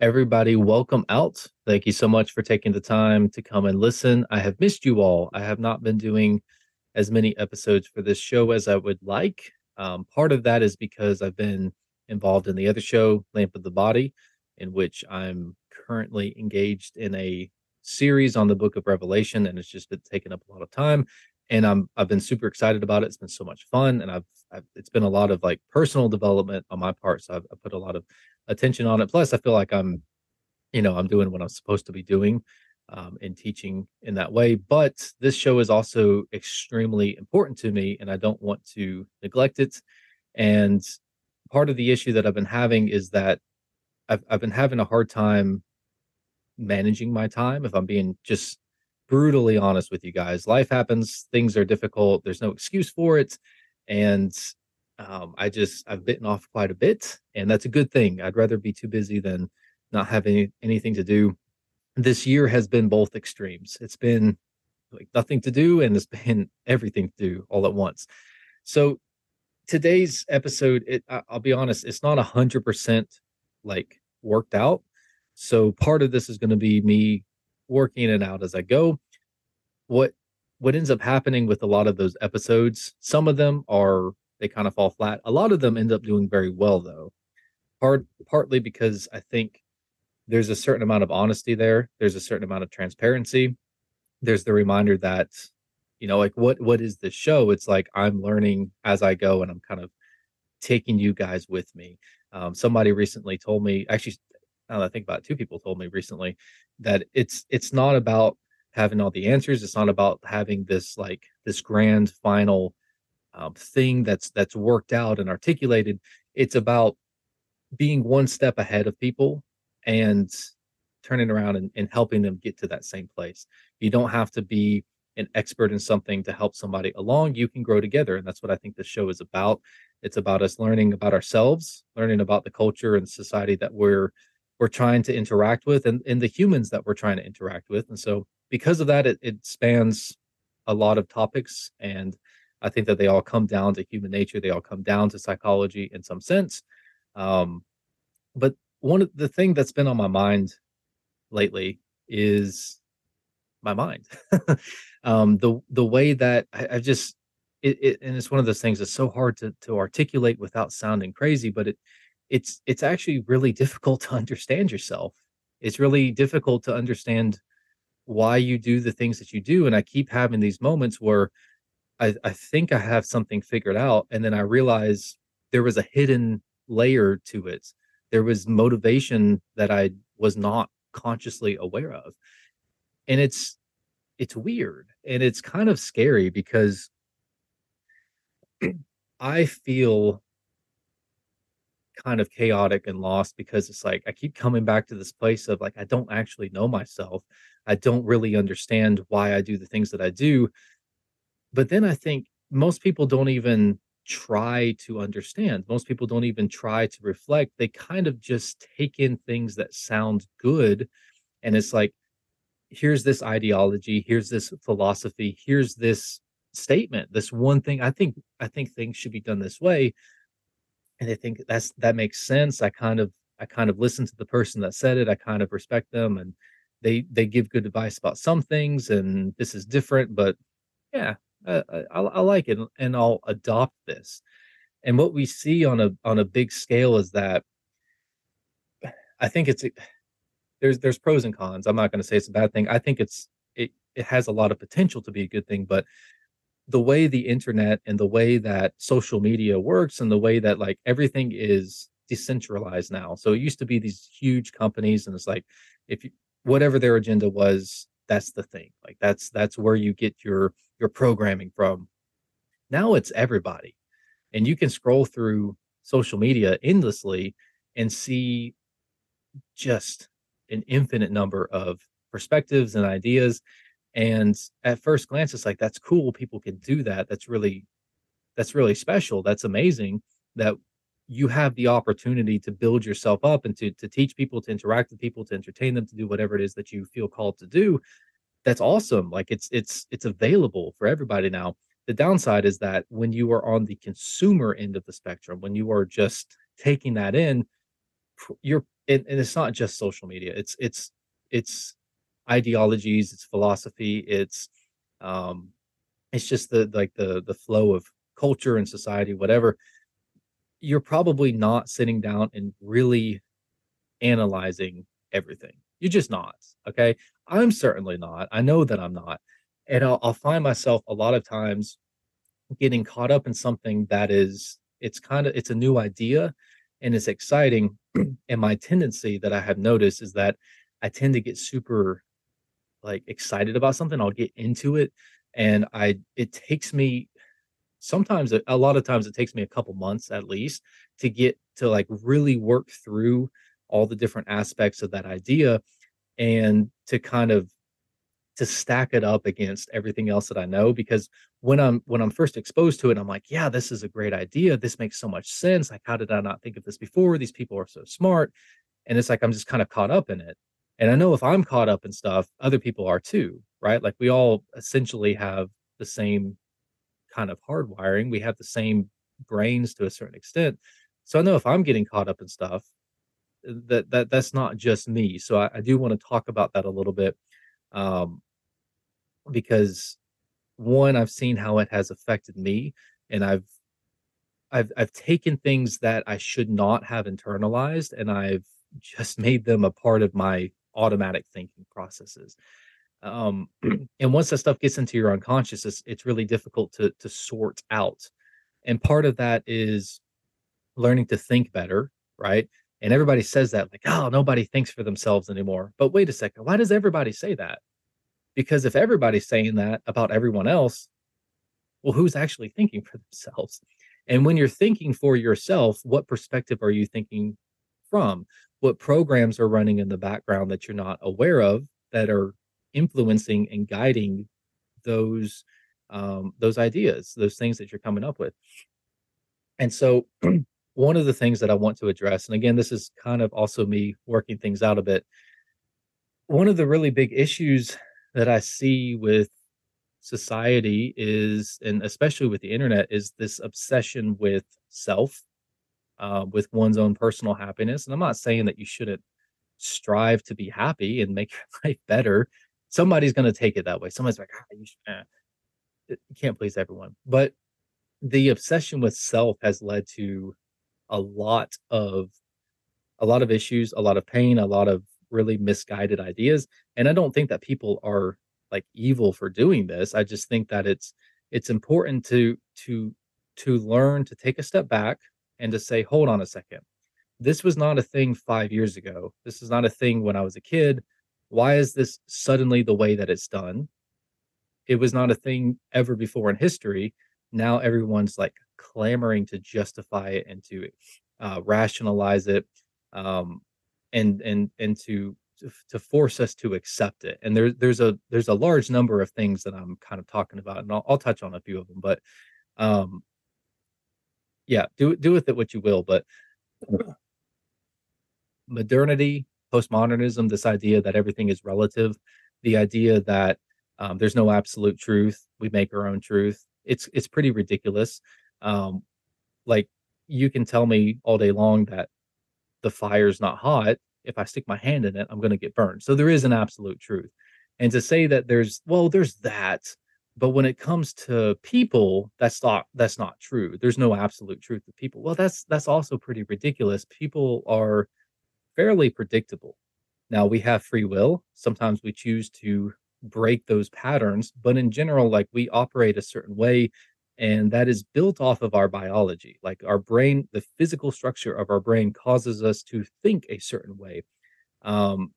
Everybody, welcome out. Thank you so much for taking the time to come and listen. I have missed you all. I have not been doing as many episodes for this show as I would like. Um, part of that is because I've been involved in the other show, Lamp of the Body, in which I'm currently engaged in a series on the book of Revelation, and it's just been taking up a lot of time. And I'm I've been super excited about it. It's been so much fun, and I've, I've it's been a lot of like personal development on my part. So I've, I've put a lot of attention on it. Plus, I feel like I'm, you know, I'm doing what I'm supposed to be doing um, in teaching in that way. But this show is also extremely important to me, and I don't want to neglect it. And part of the issue that I've been having is that I've I've been having a hard time managing my time. If I'm being just brutally honest with you guys, life happens, things are difficult. There's no excuse for it, and um, I just I've bitten off quite a bit, and that's a good thing. I'd rather be too busy than not have any, anything to do. This year has been both extremes. It's been like nothing to do, and it's been everything to do all at once. So today's episode, it, I'll be honest, it's not a hundred percent like worked out. So part of this is going to be me working it out as I go. What what ends up happening with a lot of those episodes, some of them are they kind of fall flat. A lot of them end up doing very well though. Part partly because I think there's a certain amount of honesty there. There's a certain amount of transparency. There's the reminder that, you know, like what what is this show? It's like I'm learning as I go and I'm kind of taking you guys with me. Um, somebody recently told me, actually, now that I think about it, two people told me recently that it's it's not about having all the answers. It's not about having this like this grand final um, thing that's that's worked out and articulated. It's about being one step ahead of people and turning around and, and helping them get to that same place. You don't have to be an expert in something to help somebody along. You can grow together, and that's what I think this show is about. It's about us learning about ourselves, learning about the culture and society that we're we're trying to interact with, and, and the humans that we're trying to interact with. And so, because of that, it, it spans a lot of topics and I think that they all come down to human nature. They all come down to psychology in some sense. Um, but one of the thing that's been on my mind lately is my mind. um, the the way that I, I just it, it, and it's one of those things that's so hard to to articulate without sounding crazy, but it it's it's actually really difficult to understand yourself. It's really difficult to understand why you do the things that you do. And I keep having these moments where I, I think I have something figured out. And then I realize there was a hidden layer to it. There was motivation that I was not consciously aware of. And it's it's weird and it's kind of scary because I feel kind of chaotic and lost because it's like I keep coming back to this place of like I don't actually know myself. I don't really understand why I do the things that I do but then I think most people don't even try to understand. Most people don't even try to reflect. They kind of just take in things that sound good. And it's like, here's this ideology, here's this philosophy, here's this statement, this one thing. I think I think things should be done this way. And I think that's that makes sense. I kind of I kind of listen to the person that said it. I kind of respect them and they they give good advice about some things and this is different, but yeah, uh, I, I like it and I'll adopt this. And what we see on a on a big scale is that I think it's there's there's pros and cons. I'm not going to say it's a bad thing. I think it's it it has a lot of potential to be a good thing, but the way the internet and the way that social media works and the way that like everything is decentralized now. So it used to be these huge companies and it's like if you whatever their agenda was, that's the thing. Like that's that's where you get your your programming from. Now it's everybody. And you can scroll through social media endlessly and see just an infinite number of perspectives and ideas. And at first glance, it's like, that's cool. People can do that. That's really, that's really special. That's amazing that you have the opportunity to build yourself up and to, to teach people, to interact with people, to entertain them, to do whatever it is that you feel called to do that's awesome. Like it's it's it's available for everybody now. The downside is that when you are on the consumer end of the spectrum, when you are just taking that in, you're and, and it's not just social media. It's it's it's ideologies, it's philosophy, it's um it's just the like the the flow of culture and society, whatever. You're probably not sitting down and really analyzing everything. You're just not. Okay. I'm certainly not. I know that I'm not. And I'll, I'll find myself a lot of times getting caught up in something that is, it's kind of, it's a new idea and it's exciting. and my tendency that I have noticed is that I tend to get super like excited about something. I'll get into it and I, it takes me sometimes a lot of times it takes me a couple months at least to get to like really work through all the different aspects of that idea and to kind of to stack it up against everything else that I know because when I'm when I'm first exposed to it I'm like yeah this is a great idea. This makes so much sense. Like how did I not think of this before? These people are so smart. And it's like I'm just kind of caught up in it. And I know if I'm caught up in stuff other people are too right? Like we all essentially have the same kind of hardwiring. We have the same brains to a certain extent. So I know if I'm getting caught up in stuff that that that's not just me. So I, I do want to talk about that a little bit, um, because one, I've seen how it has affected me, and I've I've I've taken things that I should not have internalized, and I've just made them a part of my automatic thinking processes. Um, and once that stuff gets into your unconscious, it's, it's really difficult to to sort out. And part of that is learning to think better, right? And everybody says that, like, oh, nobody thinks for themselves anymore. But wait a second, why does everybody say that? Because if everybody's saying that about everyone else, well, who's actually thinking for themselves? And when you're thinking for yourself, what perspective are you thinking from? What programs are running in the background that you're not aware of that are influencing and guiding those um, those ideas, those things that you're coming up with? And so one of the things that I want to address, and again, this is kind of also me working things out a bit. One of the really big issues that I see with society is, and especially with the internet, is this obsession with self, uh, with one's own personal happiness. And I'm not saying that you shouldn't strive to be happy and make your life better. Somebody's going to take it that way. Somebody's like, ah, you, should, eh. you can't please everyone. But the obsession with self has led to a lot of a lot of issues, a lot of pain, a lot of really misguided ideas. And I don't think that people are like evil for doing this. I just think that it's it's important to to to learn to take a step back and to say, hold on a second. This was not a thing five years ago. This is not a thing when I was a kid. Why is this suddenly the way that it's done? It was not a thing ever before in history. Now everyone's like clamoring to justify it and to uh, rationalize it um, and and and to to force us to accept it. And there's there's a there's a large number of things that i'm kind of talking about and i'll, I'll touch on a few of them but um yeah do do with it what you will but modernity postmodernism this idea that everything is relative the idea that um, there's no absolute truth we make our own truth it's it's pretty ridiculous um, like you can tell me all day long that the fire's not hot. If I stick my hand in it, I'm going to get burned. So there is an absolute truth. And to say that there's, well, there's that, but when it comes to people, that's not that's not true. There's no absolute truth to people. Well, that's that's also pretty ridiculous. People are fairly predictable. Now we have free will. Sometimes we choose to break those patterns, but in general, like we operate a certain way and that is built off of our biology. Like our brain the physical structure of our brain causes us to think a certain way um,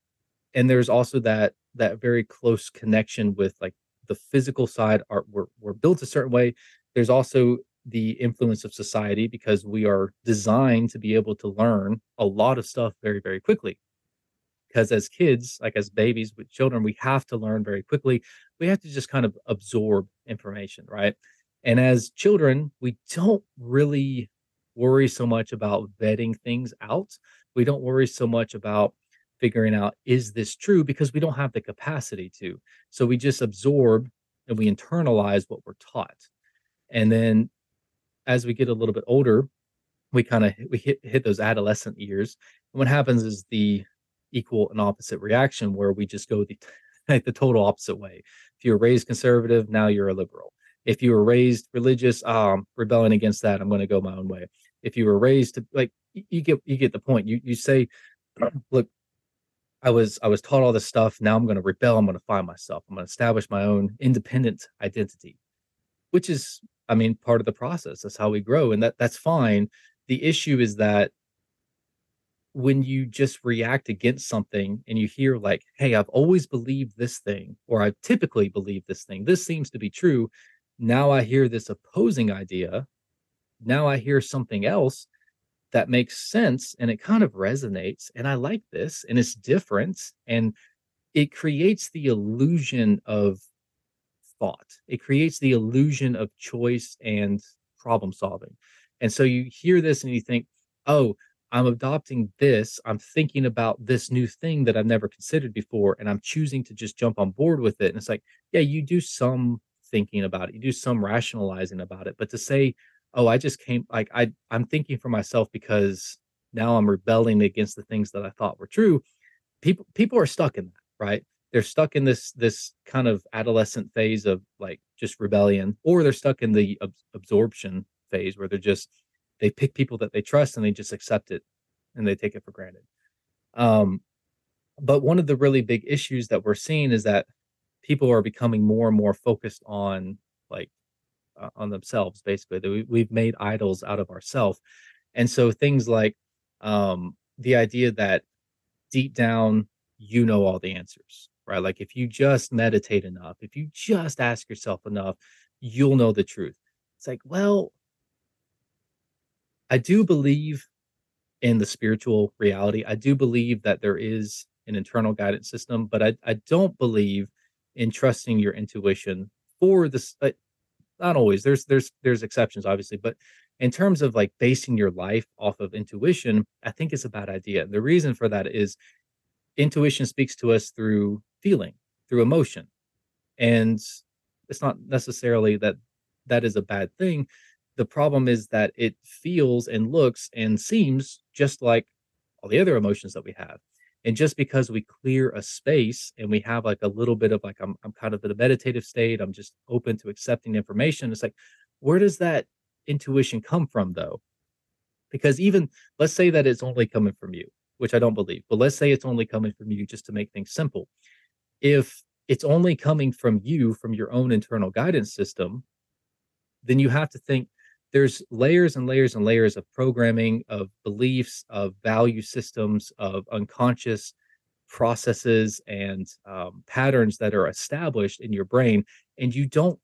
and there's also that that very close connection with like the physical side are we're, we're built a certain way. There's also the influence of society because we are designed to be able to learn a lot of stuff very very quickly. Because as kids like as babies with children we have to learn very quickly. We have to just kind of absorb information right and as children, we don't really worry so much about vetting things out. We don't worry so much about figuring out, is this true? Because we don't have the capacity to. So we just absorb and we internalize what we're taught. And then as we get a little bit older, we kind of we hit hit those adolescent years And what happens is the equal and opposite reaction where we just go the like the total opposite way. If you're raised conservative, now you're a liberal. If you were raised religious, um, rebelling against that, I'm going to go my own way. If you were raised to like, you get you get the point. You you say, look, I was I was taught all this stuff. Now I'm going to rebel. I'm going to find myself. I'm going to establish my own independent identity, which is, I mean, part of the process. That's how we grow, and that that's fine. The issue is that when you just react against something and you hear like, "Hey, I've always believed this thing," or "I typically believe this thing. This seems to be true." Now I hear this opposing idea. Now I hear something else that makes sense and it kind of resonates and I like this and it's different and it creates the illusion of thought. It creates the illusion of choice and problem solving. And so you hear this and you think, "Oh, I'm adopting this. I'm thinking about this new thing that I've never considered before and I'm choosing to just jump on board with it." And it's like, yeah, you do some thinking about it. You do some rationalizing about it, but to say oh, I just came like I I'm thinking for myself because now I'm rebelling against the things that I thought were true. People people are stuck in that, right? They're stuck in this this kind of adolescent phase of like just rebellion, or they're stuck in the ab- absorption phase where they're just they pick people that they trust and they just accept it and they take it for granted. Um, but one of the really big issues that we're seeing is that people are becoming more and more focused on like uh, on themselves basically that we, we've made idols out of ourselves and so things like um the idea that deep down you know all the answers right? Like if you just meditate enough if you just ask yourself enough you'll know the truth. It's like well i do believe in the spiritual reality. I do believe that there is an internal guidance system but i, I don't believe in trusting your intuition for this uh, not always. There's there's there's exceptions, obviously, but in terms of like basing your life off of intuition, I think it's a bad idea. The reason for that is intuition speaks to us through feeling, through emotion, and it's not necessarily that that is a bad thing. The problem is that it feels and looks and seems just like all the other emotions that we have. And just because we clear a space and we have like a little bit of like I'm I'm kind of in a meditative state, I'm just open to accepting information. It's like, where does that intuition come from though? Because even let's say that it's only coming from you, which I don't believe, but let's say it's only coming from you just to make things simple. If it's only coming from you, from your own internal guidance system, then you have to think there's layers and layers and layers of programming, of beliefs, of value systems, of unconscious processes and um, patterns that are established in your brain, and you don't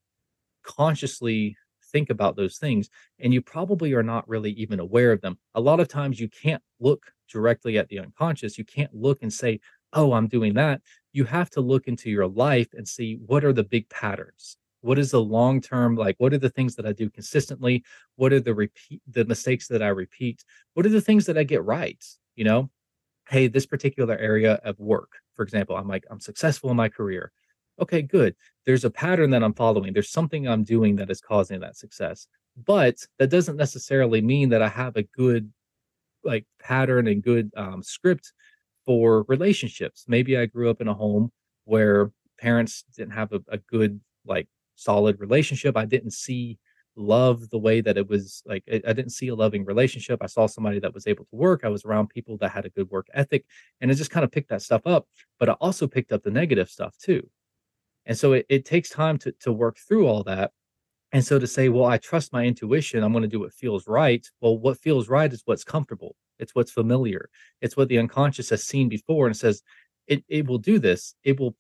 consciously think about those things, and you probably are not really even aware of them. A lot of times, you can't look directly at the unconscious. You can't look and say, "Oh, I'm doing that." You have to look into your life and see what are the big patterns what is the long term like what are the things that i do consistently? What are the repeat the mistakes that i repeat? What are the things that i get right you know? Hey this particular area of work for example i'm like i'm successful in my career. Okay good. There's a pattern that i'm following. There's something i'm doing that is causing that success. But that doesn't necessarily mean that i have a good like pattern and good um, script for relationships. Maybe i grew up in a home where parents didn't have a, a good like solid relationship. I didn't see love the way that it was like I, didn't see a loving relationship. I saw somebody that was able to work. I was around people that had a good work ethic and I just kind of picked that stuff up. But I also picked up the negative stuff too. And so it, it takes time to to work through all that. And so to say, well, I trust my intuition, I'm going to do what feels right. Well, what feels right is what's comfortable. It's what's familiar. It's what the unconscious has seen before and says, it, it will do this. It will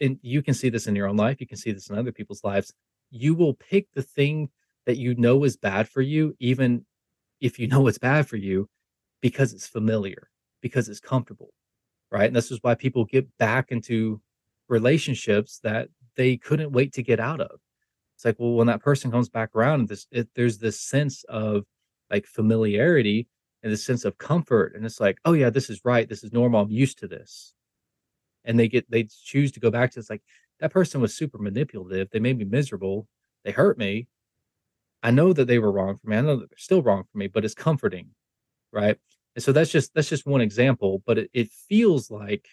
and you can see this in your own life, you can see this in other people's lives. You will pick the thing that you know is bad for you, even if you know it's bad for you, because it's familiar, because it's comfortable, right? And this is why people get back into relationships that they couldn't wait to get out of. It's like, well, when that person comes back around, this it, there's this sense of like familiarity and this sense of comfort, and it's like, oh yeah, this is right, this is normal, I'm used to this and they get they choose to go back to it's like that person was super manipulative. They made me miserable. They hurt me. I know that they were wrong for me. I know that they're still wrong for me, but it's comforting, right? And so that's just that's just one example, but it, it feels like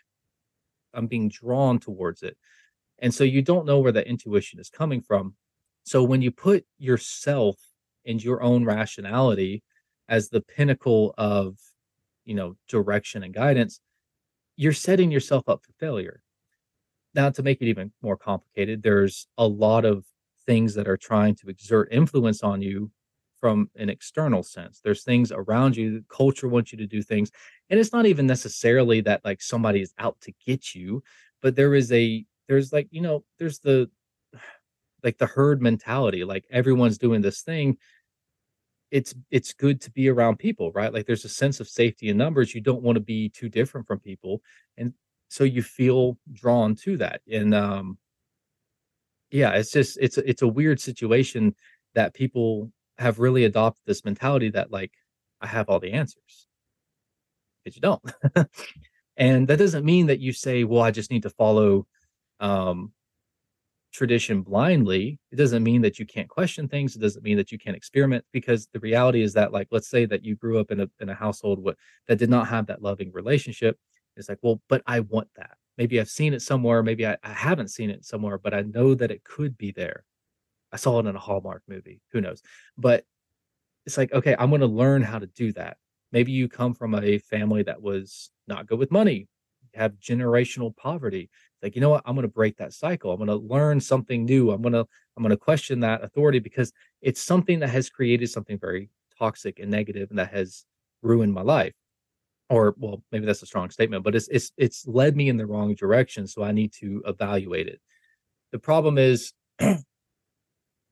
I'm being drawn towards it. And so you don't know where that intuition is coming from. So when you put yourself and your own rationality as the pinnacle of, you know, direction and guidance, you're setting yourself up for failure. Now, to make it even more complicated, there's a lot of things that are trying to exert influence on you from an external sense. There's things around you, culture wants you to do things. And it's not even necessarily that like somebody is out to get you, but there is a there's like, you know, there's the like the herd mentality, like everyone's doing this thing. It's it's good to be around people, right? Like there's a sense of safety in numbers. You don't want to be too different from people. And so you feel drawn to that. And um yeah, it's just it's it's a weird situation that people have really adopted this mentality that like I have all the answers. But you don't. and that doesn't mean that you say, well, I just need to follow um tradition blindly. It doesn't mean that you can't question things. It doesn't mean that you can't experiment because the reality is that like let's say that you grew up in a in a household that did not have that loving relationship. It's like, well, but I want that. Maybe I've seen it somewhere, maybe I, I haven't seen it somewhere, but I know that it could be there. I saw it in a Hallmark movie. Who knows? But it's like, okay, I'm going to learn how to do that. Maybe you come from a family that was not good with money, have generational poverty. Like, you know what? I'm going to break that cycle. I'm going to learn something new. I'm going to I'm going to question that authority because it's something that has created something very toxic and negative and that has ruined my life. Or well, maybe that's a strong statement, but it's it's it's led me in the wrong direction, so I need to evaluate it. The problem is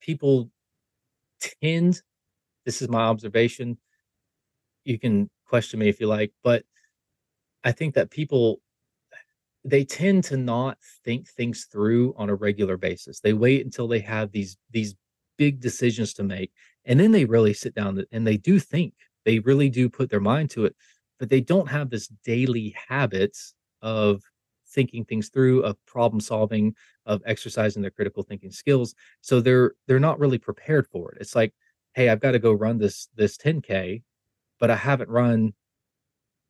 people tend this is my observation you can question me if you like but i think that people they tend to not think things through on a regular basis they wait until they have these these big decisions to make and then they really sit down and they do think they really do put their mind to it but they don't have this daily habits of thinking things through, of problem solving, of exercising their critical thinking skills. So they're they're not really prepared for it. It's like, hey, I've got to go run this this 10K, but I haven't run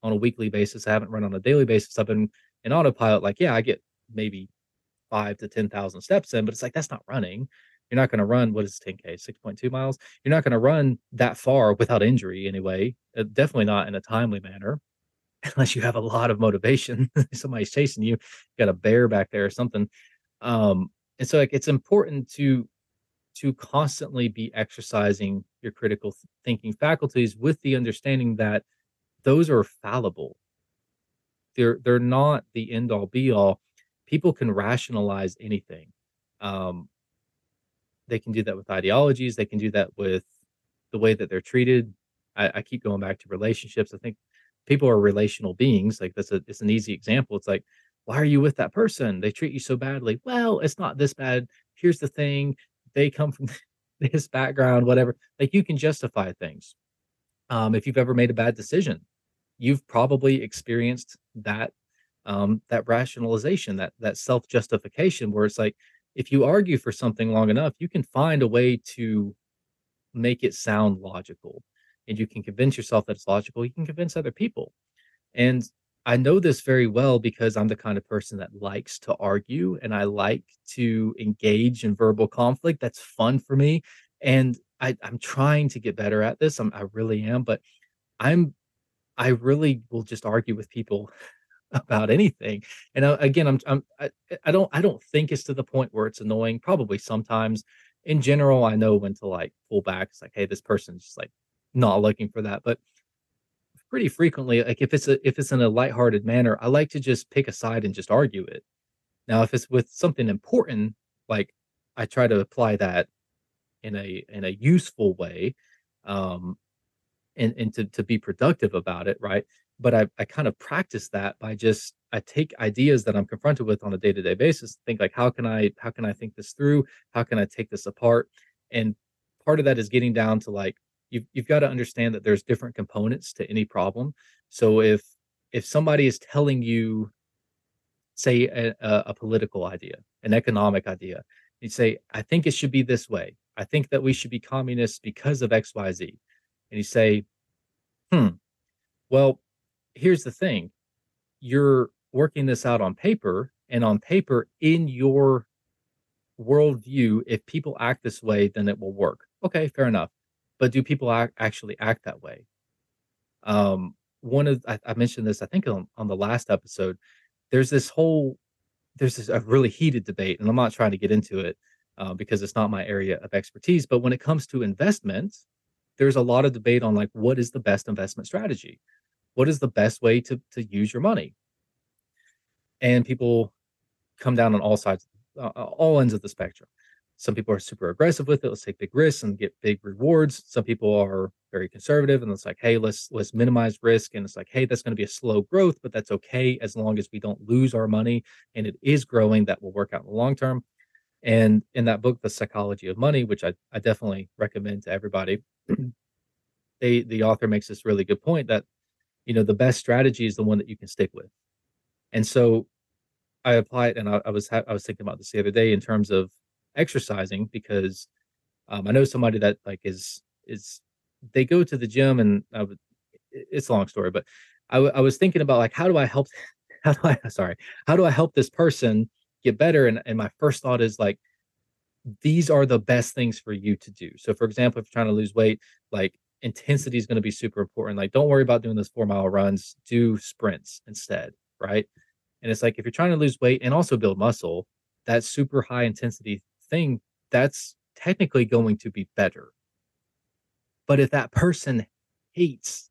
on a weekly basis. I haven't run on a daily basis. I've been in autopilot, like, yeah, I get maybe five to 10,000 steps in, but it's like, that's not running. You're not going to run, what is 10K, 6.2 miles? You're not going to run that far without injury anyway, uh, definitely not in a timely manner unless you have a lot of motivation. Somebody's chasing you, you got a bear back there or something. Um, and so like it's important to to constantly be exercising your critical thinking faculties with the understanding that those are fallible. They're they're not the end all be all. People can rationalize anything. Um, they can do that with ideologies. They can do that with the way that they're treated. I, I keep going back to relationships. I think people are relational beings. Like that's a it's an easy example. It's like, why are you with that person? They treat you so badly. Well, it's not this bad. Here's the thing. They come from this background, whatever. Like you can justify things. Um, if you've ever made a bad decision, you've probably experienced that um, that rationalization, that that self justification, where it's like if you argue for something long enough, you can find a way to make it sound logical and you can convince yourself that it's logical, you can convince other people. And I know this very well because I'm the kind of person that likes to argue and I like to engage in verbal conflict. That's fun for me. And I, am trying to get better at this. I'm, I really am, but I'm, I really will just argue with people about anything. And uh, again, I'm, I'm, I, I don't, I don't think it's to the point where it's annoying. Probably sometimes. In general, I know when to like pull back. It's like, hey, this person's just like not looking for that. But pretty frequently, like if it's a if it's in a lighthearted manner, I like to just pick a side and just argue it. Now, if it's with something important, like I try to apply that in a in a useful way, um, and and to to be productive about it, right? But I I kind of practice that by just I take ideas that I'm confronted with on a day to day basis, think like how can I how can I think this through? How can I take this apart? And part of that is getting down to like you've you've got to understand that there's different components to any problem. So if if somebody is telling you, say, a, a political idea, an economic idea, you say, I think it should be this way. I think that we should be communists because of X, Y, Z. And you say, hmm, Well, here's the thing. You're working this out on paper, and on paper, in your worldview, if people act this way, then it will work. Okay, fair enough. But do people act, actually act that way? Um, one of I, I mentioned this, I think on, on the last episode. There's this whole there's this a really heated debate, and I'm not trying to get into it uh, because it's not my area of expertise. But when it comes to investments, there's a lot of debate on like what is the best investment strategy, what is the best way to to use your money, and people come down on all sides, uh, uh, all ends of the spectrum. Some people are super aggressive with it. Let's take big risks and get big rewards. Some people are very conservative and it's like, hey, let's let's minimize risk. And it's like, hey, that's going to be a slow growth, but that's okay as long as we don't lose our money and it is growing. That will work out in the long term. And in that book, The Psychology of Money, which I, I definitely recommend to everybody, they the author makes this really good point that you know the best strategy is the one that you can stick with. And so I applied, and I, I was ha- I was thinking about this the other day in terms of exercising because um, I know somebody that like is is they go to the gym and it's a long story, but I, w- I was thinking about like how do I help how do I sorry how do I help this person get better and and my first thought is like these are the best things for you to do. So for example, if you're trying to lose weight, like intensity is going to be super important. Like don't worry about doing those 4 mile runs, do sprints instead, right? And it's like if you're trying to lose weight and also build muscle, that super high intensity thing, that's technically going to be better. But if that person hates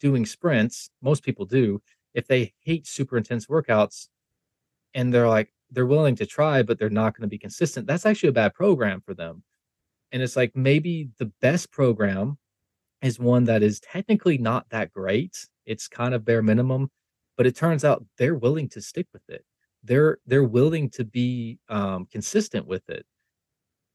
doing sprints, most people do, if they hate super intense workouts and they're like, they're willing to try, but they're not going to be consistent, that's actually a bad program for them. And it's like maybe the best program is one that is technically not that great. It's kind of bare minimum, but it turns out they're willing to stick with it. They're they're willing to be um, consistent with it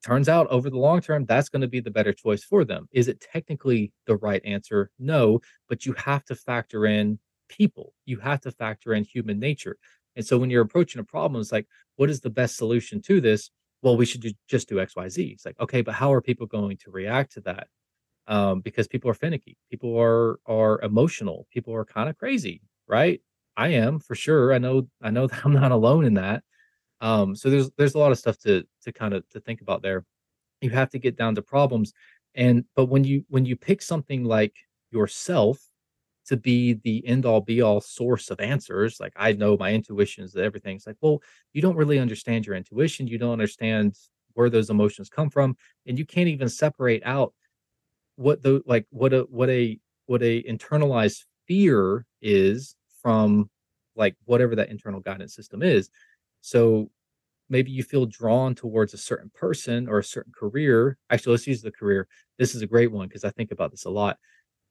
turns out over the long term that's going to be the better choice for them is it technically the right answer no but you have to factor in people you have to factor in human nature and so when you're approaching a problem it's like what is the best solution to this? Well we should do, just do xyz it's like okay but how are people going to react to that? Um, because people are finicky. People are are emotional. People are kind of crazy right? I am for sure. I know i know that i'm not alone in that. Um, so there's there's a lot of stuff to to kind of to think about there. You have to get down to problems, and but when you when you pick something like yourself to be the end all be all source of answers, like I know my intuition is everything. It's like, well, you don't really understand your intuition. You don't understand where those emotions come from, and you can't even separate out what the like what a what a what a internalized fear is from like whatever that internal guidance system is so maybe you feel drawn towards a certain person or a certain career. Actually, let's use the career. This is a great one because I think about this a lot.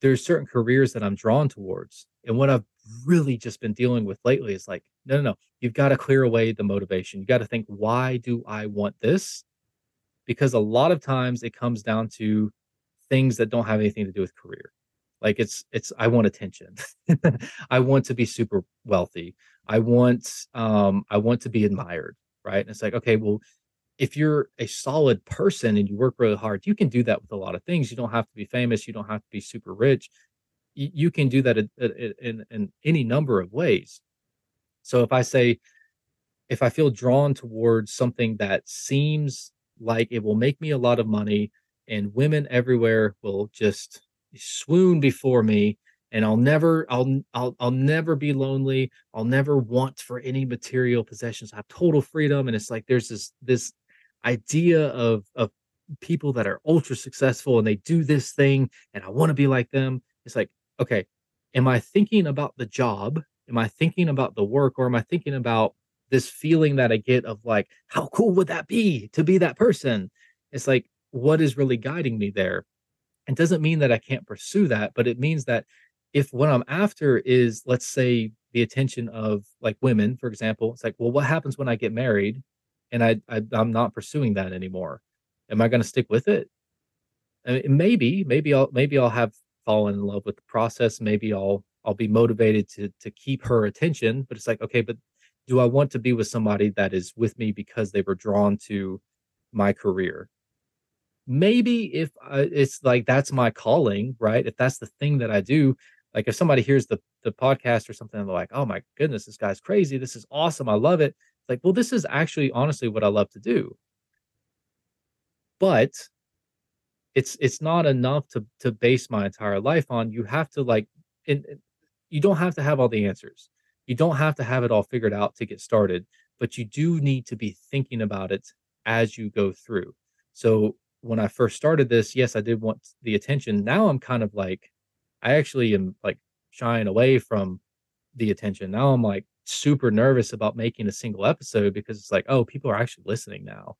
There's certain careers that I'm drawn towards. And what I've really just been dealing with lately is like, no, no, no. You've got to clear away the motivation. You got to think, why do I want this? Because a lot of times it comes down to things that don't have anything to do with career. Like it's it's I want attention. I want to be super wealthy. I want um I want to be admired, right? And it's like, okay, well, if you're a solid person and you work really hard, you can do that with a lot of things. You don't have to be famous, you don't have to be super rich. You, you can do that in, in, in any number of ways. So if I say if I feel drawn towards something that seems like it will make me a lot of money and women everywhere will just swoon before me and I'll never I'll I'll I'll never be lonely. I'll never want for any material possessions. I have total freedom and it's like there's this this idea of of people that are ultra successful and they do this thing and I want to be like them. It's like, okay, am I thinking about the job? Am I thinking about the work or am I thinking about this feeling that I get of like how cool would that be to be that person? It's like what is really guiding me there? It doesn't mean that I can't pursue that, but it means that if what I'm after is, let's say, the attention of like women, for example, it's like, well, what happens when I get married and I, I am not pursuing that anymore? Am I going to stick with it? I mean, maybe, maybe I'll maybe I'll have fallen in love with the process. Maybe I'll I'll be motivated to to keep her attention. But it's like, okay, but do I want to be with somebody that is with me because they were drawn to my career? maybe if I, it's like that's my calling, right? If that's the thing that I do, Like if somebody hears the the podcast or something, they're like, "Oh my goodness, this guy's crazy. This is awesome. I love it." Like, well, this is actually honestly what I love to do. But it's it's not enough to to base my entire life on. You have to like, and you don't have to have all the answers. You don't have to have it all figured out to get started, but you do need to be thinking about it as you go through. So when I first started this, yes, I did want the attention. Now I'm kind of like, I actually am like shying away from the attention. Now I'm like super nervous about making a single episode because it's like, oh, people are actually listening now.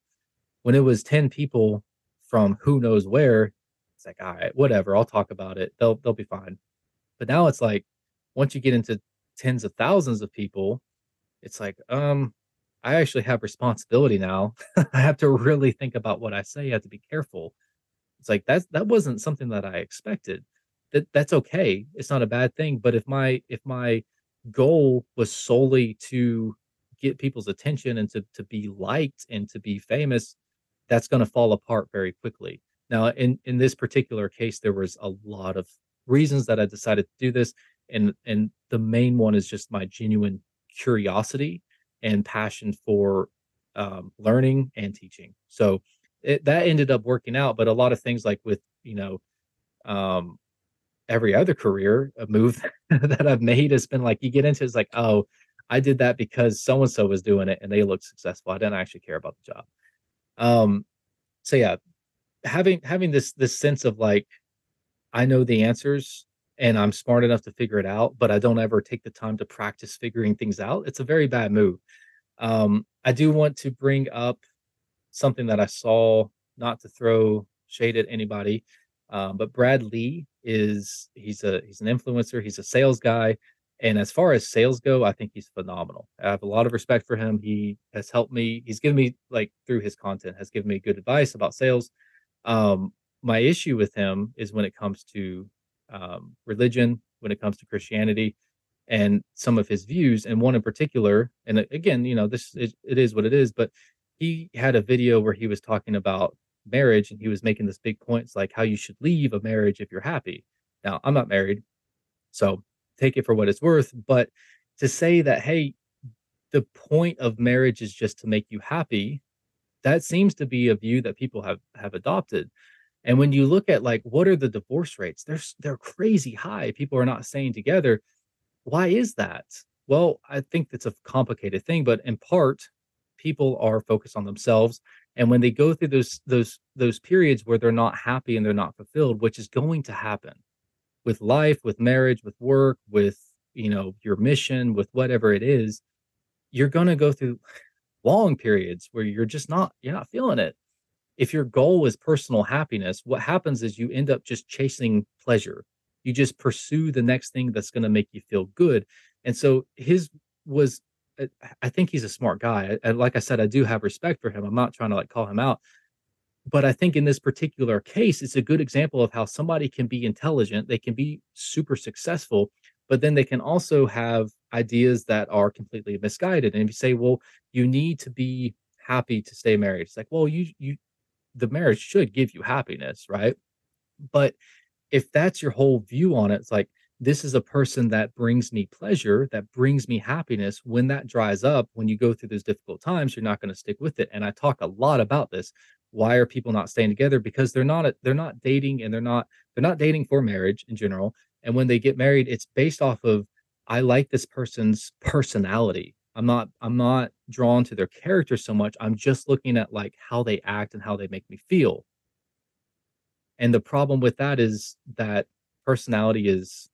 When it was 10 people from who knows where, it's like, all right, whatever, I'll talk about it. They'll they'll be fine. But now it's like once you get into tens of thousands of people, it's like, um, I actually have responsibility now. I have to really think about what I say. I have to be careful. It's like that's that wasn't something that I expected. That that's okay. It's not a bad thing. But if my if my goal was solely to get people's attention and to to be liked and to be famous, that's going to fall apart very quickly. Now, in in this particular case, there was a lot of reasons that I decided to do this, and and the main one is just my genuine curiosity and passion for um, learning and teaching. So it, that ended up working out. But a lot of things, like with you know, um, every other career, a move that I've made has been like you get into it's like, oh, I did that because so and so was doing it and they looked successful. I didn't actually care about the job. Um, so yeah, having having this this sense of like I know the answers and I'm smart enough to figure it out, but I don't ever take the time to practice figuring things out. It's a very bad move. Um, I do want to bring up something that I saw, not to throw shade at anybody, um, but Brad Lea is he's a he's an influencer, he's a sales guy, and as far as sales go, I think he's phenomenal. I have a lot of respect for him. He has helped me. He's given me like through his content has given me good advice about sales. Um, my issue with him is when it comes to um, religion, when it comes to Christianity, and some of his views. And one in particular, and again, you know, this is, it is what it is, but he had a video where he was talking about marriage and he was making this big points like how you should leave a marriage if you're happy. Now, I'm not married, so take it for what it's worth. But to say that, hey, the point of marriage is just to make you happy, that seems to be a view that people have have adopted. And when you look at like what are the divorce rates, they're they're crazy high. People are not staying together. Why is that? Well, I think it's a complicated thing, but in part, people are focused on themselves. And when they go through those those those periods where they're not happy and they're not fulfilled, which is going to happen with life, with marriage, with work, with you know your mission, with whatever it is, you're going to go through long periods where you're just not you're not feeling it if your goal is personal happiness, what happens is you end up just chasing pleasure. You just pursue the next thing that's going to make you feel good. And so his was, I think he's a smart guy. And like I said, I do have respect for him. I'm not trying to like call him out. But I think in this particular case, it's a good example of how somebody can be intelligent, they can be super successful, but then they can also have ideas that are completely misguided. And if you say, well, you need to be happy to stay married, it's like, well, you you the marriage should give you happiness, right? But if that's your whole view on it, it's like this is a person that brings me pleasure, that brings me happiness. When that dries up, when you go through those difficult times, you're not going to stick with it. And I talk a lot about this. Why are people not staying together? Because they're not they're not dating and they're not they're not dating for marriage in general. And when they get married, it's based off of I like this person's personality. I'm not I'm not drawn to their character so much. I'm just looking at like how they act and how they make me feel. And the problem with that is that personality is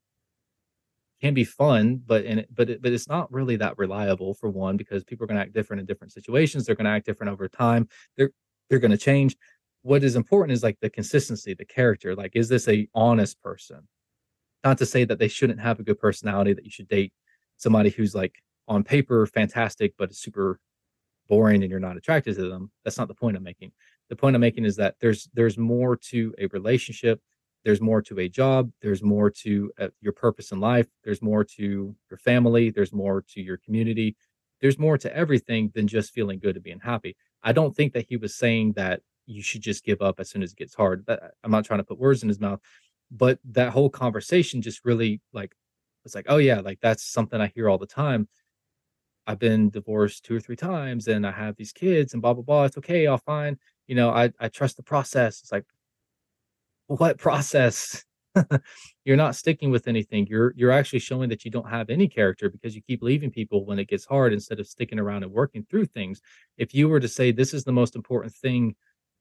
can be fun, but it, but it, but it's not really that reliable for one because people are going to act different in different situations. They're going to act different over time. They're they're going to change. What is important is like the consistency, the character. Like, is this a honest person? Not to say that they shouldn't have a good personality. That you should date somebody who's like on paper fantastic, but super boring and you're not attracted to them. That's not the point I'm making. The point I'm making is that there's there's more to a relationship. There's more to a job. There's more to uh, your purpose in life. There's more to your family. There's more to your community. There's more to everything than just feeling good and being happy. I don't think that he was saying that you should just give up as soon as it gets hard. I'm not trying to put words in his mouth, but that whole conversation just really like it's like, "Oh, yeah, like, that's something I hear all the time. I've been divorced 2 or 3 times, and I have these kids and blah, blah, blah. It's okay, I'll find you know, I I trust the process." It's like, what process? You're not sticking with anything. You're you're actually showing that you don't have any character because you keep leaving people when it gets hard instead of sticking around and working through things. If you were to say, "This is the most important thing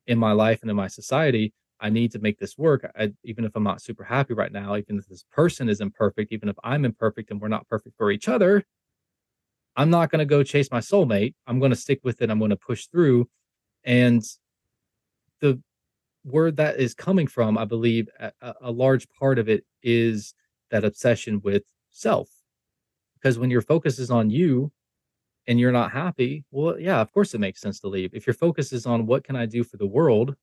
in my life and in my society, I need to make this work. I, even if I'm not super happy right now, even if this person is imperfect, even if I'm imperfect and we're not perfect for each other, I'm not going to go chase my soulmate. I'm going to stick with it. I'm going to push through. And the where that is coming from, I believe a, a large part of it is that obsession with self. Because when your focus is on you and you're not happy, well, yeah, of course it makes sense to leave. If your focus is on what can I do for the world,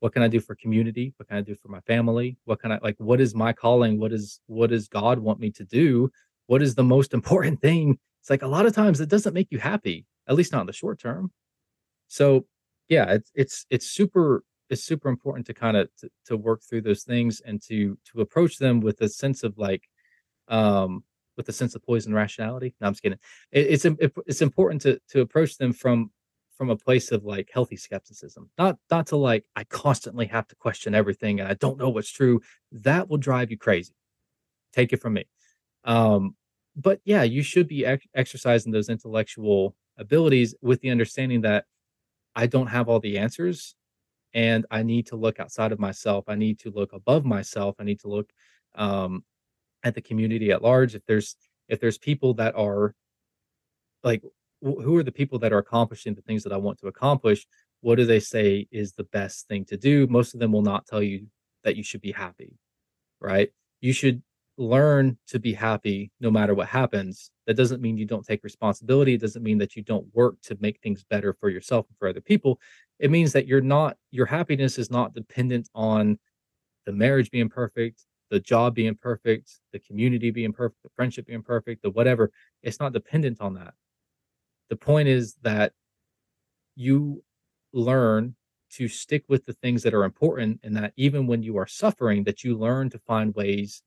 what can I do for community, what can I do for my family, what can I like, what is my calling, what is what does God want me to do, what is the most important thing? It's like a lot of times it doesn't make you happy, at least not in the short term. So yeah, it's it's it's super it's super important to kind of to, to work through those things and to to approach them with a sense of like um with a sense of poison rationality. No, I'm just kidding. It, it's it, it's important to to approach them from from a place of like healthy skepticism. Not not to like I constantly have to question everything and I don't know what's true. That will drive you crazy. Take it from me. Um but yeah, you should be ex- exercising those intellectual abilities with the understanding that I don't have all the answers and I need to look outside of myself. I need to look above myself. I need to look um, at the community at large. If there's if there's people that are like wh- who are the people that are accomplishing the things that I want to accomplish? What do they say is the best thing to do? Most of them will not tell you that you should be happy, right? You should learn to be happy no matter what happens. That doesn't mean you don't take responsibility. It doesn't mean that you don't work to make things better for yourself and for other people. It means that you're not, your happiness is not dependent on the marriage being perfect, the job being perfect, the community being perfect, the friendship being perfect, the whatever. It's not dependent on that. The point is that you learn to stick with the things that are important and that even when you are suffering that you learn to find ways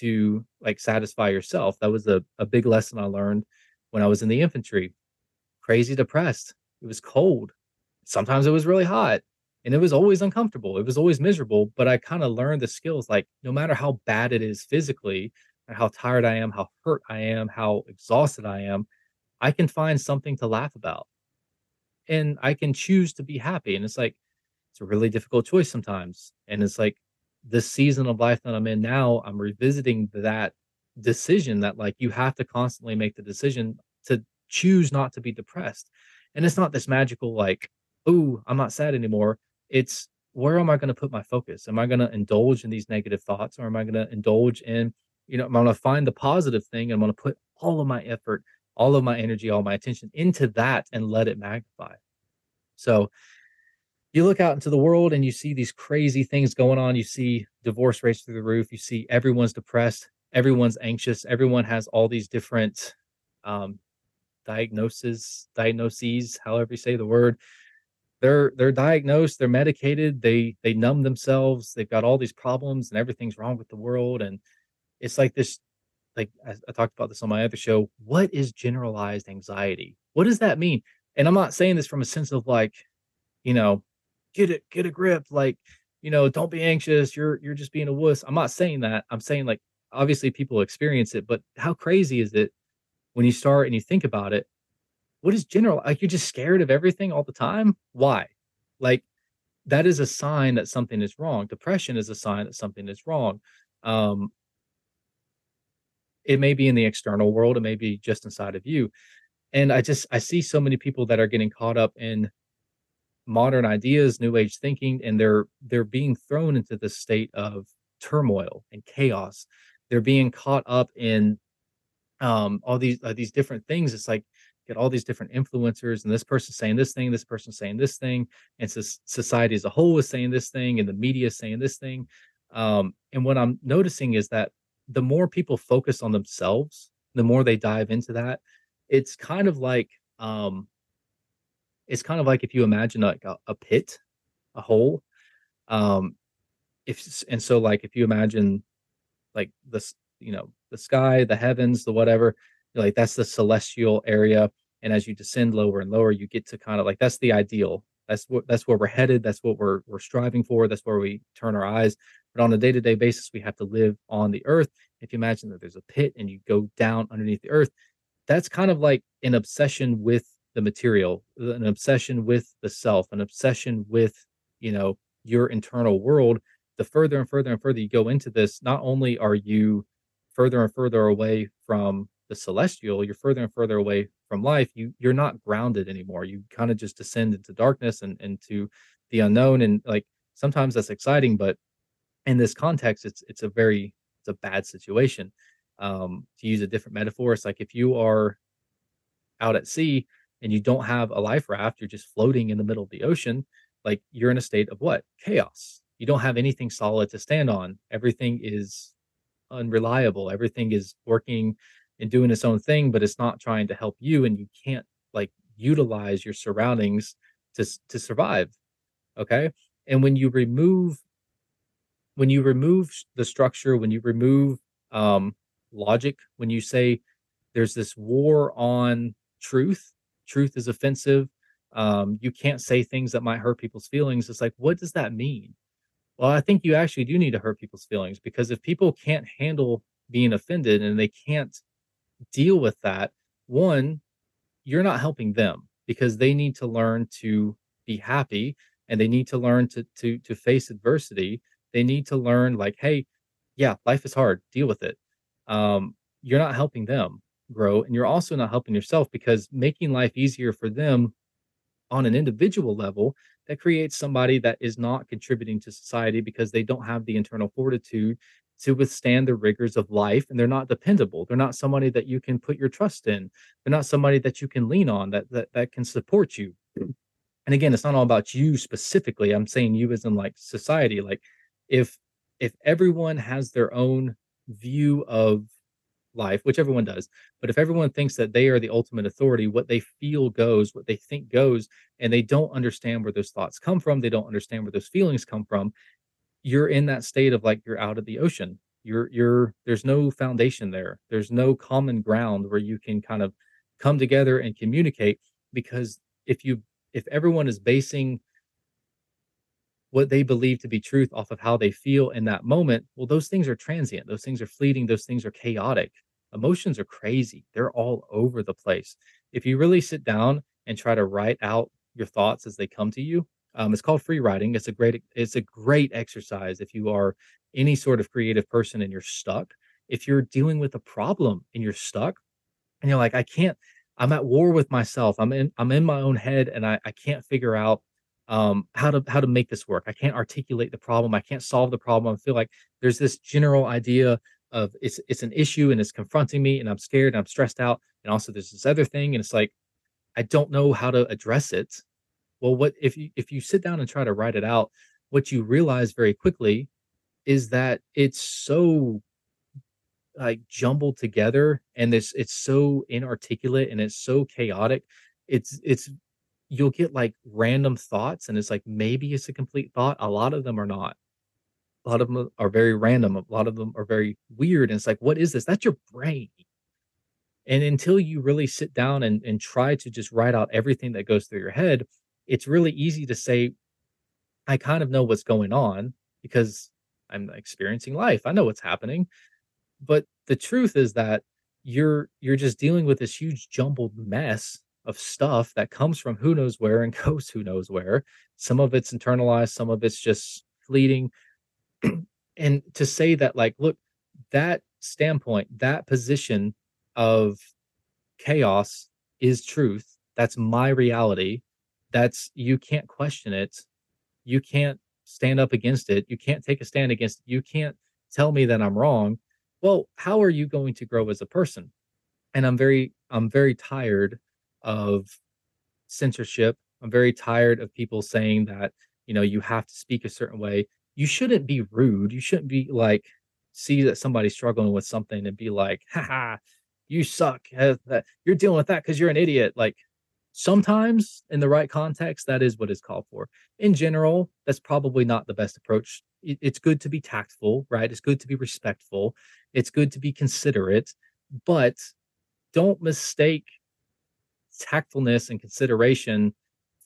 to like satisfy yourself. That was a, a big lesson I learned when I was in the infantry. Crazy depressed. It was cold. Sometimes it was really hot and it was always uncomfortable. It was always miserable, but I kind of learned the skills like no matter how bad it is physically, how tired I am, how hurt I am, how exhausted I am, I can find something to laugh about. And I can choose to be happy. And it's like, it's a really difficult choice sometimes. And it's like, this season of life that I'm in now, I'm revisiting that decision that like you have to constantly make the decision to choose not to be depressed. And it's not this magical like, oh, I'm not sad anymore. It's where am I going to put my focus? Am I going to indulge in these negative thoughts or am I going to indulge in, you know, I'm going to find the positive thing and I'm going to put all of my effort, all of my energy, all my attention into that and let it magnify. So you look out into the world and you see these crazy things going on. You see divorce rates through the roof. You see everyone's depressed, everyone's anxious, everyone has all these different um, diagnoses, diagnoses, however you say the word. They're they're diagnosed, they're medicated, they they numb themselves, they've got all these problems and everything's wrong with the world. And it's like this, like I, I talked about this on my other show. What is generalized anxiety? What does that mean? And I'm not saying this from a sense of like, you know, get it, get a grip. Like, you know, don't be anxious. You're you're just being a wuss. I'm not saying that. I'm saying like obviously people experience it, but how crazy is it when you start and you think about it? What is general? Like you're just scared of everything all the time. Why? Like that is a sign that something is wrong. Depression is a sign that something is wrong. Um, it may be in the external world, it may be just inside of you. And I just I see so many people that are getting caught up in modern ideas, new age thinking, and they're they're being thrown into this state of turmoil and chaos. They're being caught up in um, all these uh, these different things. It's like get all these different influencers, and this person saying this thing, this person saying this thing, and so society as a whole is saying this thing, and the media is saying this thing. Um, and what I'm noticing is that the more people focus on themselves, the more they dive into that. It's kind of like um, it's kind of like if you imagine like a, a pit, a hole. Um, if and so like if you imagine like this you know the sky the heavens the whatever like that's the celestial area and as you descend lower and lower you get to kind of like that's the ideal that's what that's where we're headed that's what we're we're striving for that's where we turn our eyes but on a day-to-day basis we have to live on the earth if you imagine that there's a pit and you go down underneath the earth that's kind of like an obsession with the material an obsession with the self an obsession with you know your internal world the further and further and further you go into this, not only are you further and further away from the celestial, you're further and further away from life. You you're not grounded anymore. You kind of just descend into darkness and into the unknown. And like sometimes that's exciting, but in this context, it's it's a very it's a bad situation. Um, to use a different metaphor, it's like if you are out at sea and you don't have a life raft, you're just floating in the middle of the ocean, like you're in a state of what? Chaos you don't have anything solid to stand on. Everything is unreliable. Everything is working and doing its own thing, but it's not trying to help you, and you can't like utilize your surroundings to to survive. Okay, and when you remove when you remove the structure, when you remove um, logic, when you say there's this war on truth, truth is offensive. Um, you can't say things that might hurt people's feelings. It's like, what does that mean? Well, I think you actually do need to hurt people's feelings because if people can't handle being offended and they can't deal with that, one, you're not helping them because they need to learn to be happy and they need to learn to to to face adversity. They need to learn like, hey, yeah, life is hard, deal with it. Um, you're not helping them grow and you're also not helping yourself because making life easier for them on an individual level that creates somebody that is not contributing to society because they don't have the internal fortitude to withstand the rigors of life and they're not dependable. They're not somebody that you can put your trust in. They're not somebody that you can lean on that that, that can support you. And again it's not all about you specifically. I'm saying you as in like society. Like if if everyone has their own view of life, which everyone does. But if everyone thinks that they are the ultimate authority, what they feel goes, what they think goes, and they don't understand where those thoughts come from, they don't understand where those feelings come from, you're in that state of like you're out of the ocean. You're you're there's no foundation there. There's no common ground where you can kind of come together and communicate because if you if everyone is basing what they believe to be truth off of how they feel in that moment, well, those things are transient. Those things are fleeting. Those things are chaotic. Emotions are crazy. They're all over the place. If you really sit down and try to write out your thoughts as they come to you, um, it's called free writing. It's a great, it's a great exercise if you are any sort of creative person and you're stuck. If you're dealing with a problem and you're stuck, and you're like, I can't, I'm at war with myself. I'm in, I'm in my own head, and I, I can't figure out um, how to how to make this work. I can't articulate the problem. I can't solve the problem. I feel like there's this general idea of it's it's an issue and it's confronting me and I'm scared and I'm stressed out. And also there's this other thing and it's like I don't know how to address it. Well, what if you if you sit down and try to write it out, what you realize very quickly is that it's so like jumbled together and this it's so inarticulate and it's so chaotic. It's it's you'll get like random thoughts and it's like maybe it's a complete thought. A lot of them are not. A lot of them are very random. A lot of them are very weird. And it's like, what is this? That's your brain. And until you really sit down and, and try to just write out everything that goes through your head, it's really easy to say, I kind of know what's going on because I'm experiencing life. I know what's happening. But the truth is that you're you're just dealing with this huge jumbled mess of stuff that comes from who knows where and goes who knows where. Some of it's internalized, some of it's just fleeting. and to say that, like, look, that standpoint, that position of chaos is truth. That's my reality. That's you can't question it. You can't stand up against it. You can't take a stand against it. You can't tell me that I'm wrong. Well, how are you going to grow as a person? And I'm very, I'm very tired of censorship. I'm very tired of people saying that, you know, you have to speak a certain way. You shouldn't be rude. You shouldn't be like, see that somebody's struggling with something and be like, haha, you suck. You're dealing with that because you're an idiot. Like, sometimes in the right context, that is what is called for. In general, that's probably not the best approach. It's good to be tactful, right? It's good to be respectful. It's good to be considerate, but don't mistake tactfulness and consideration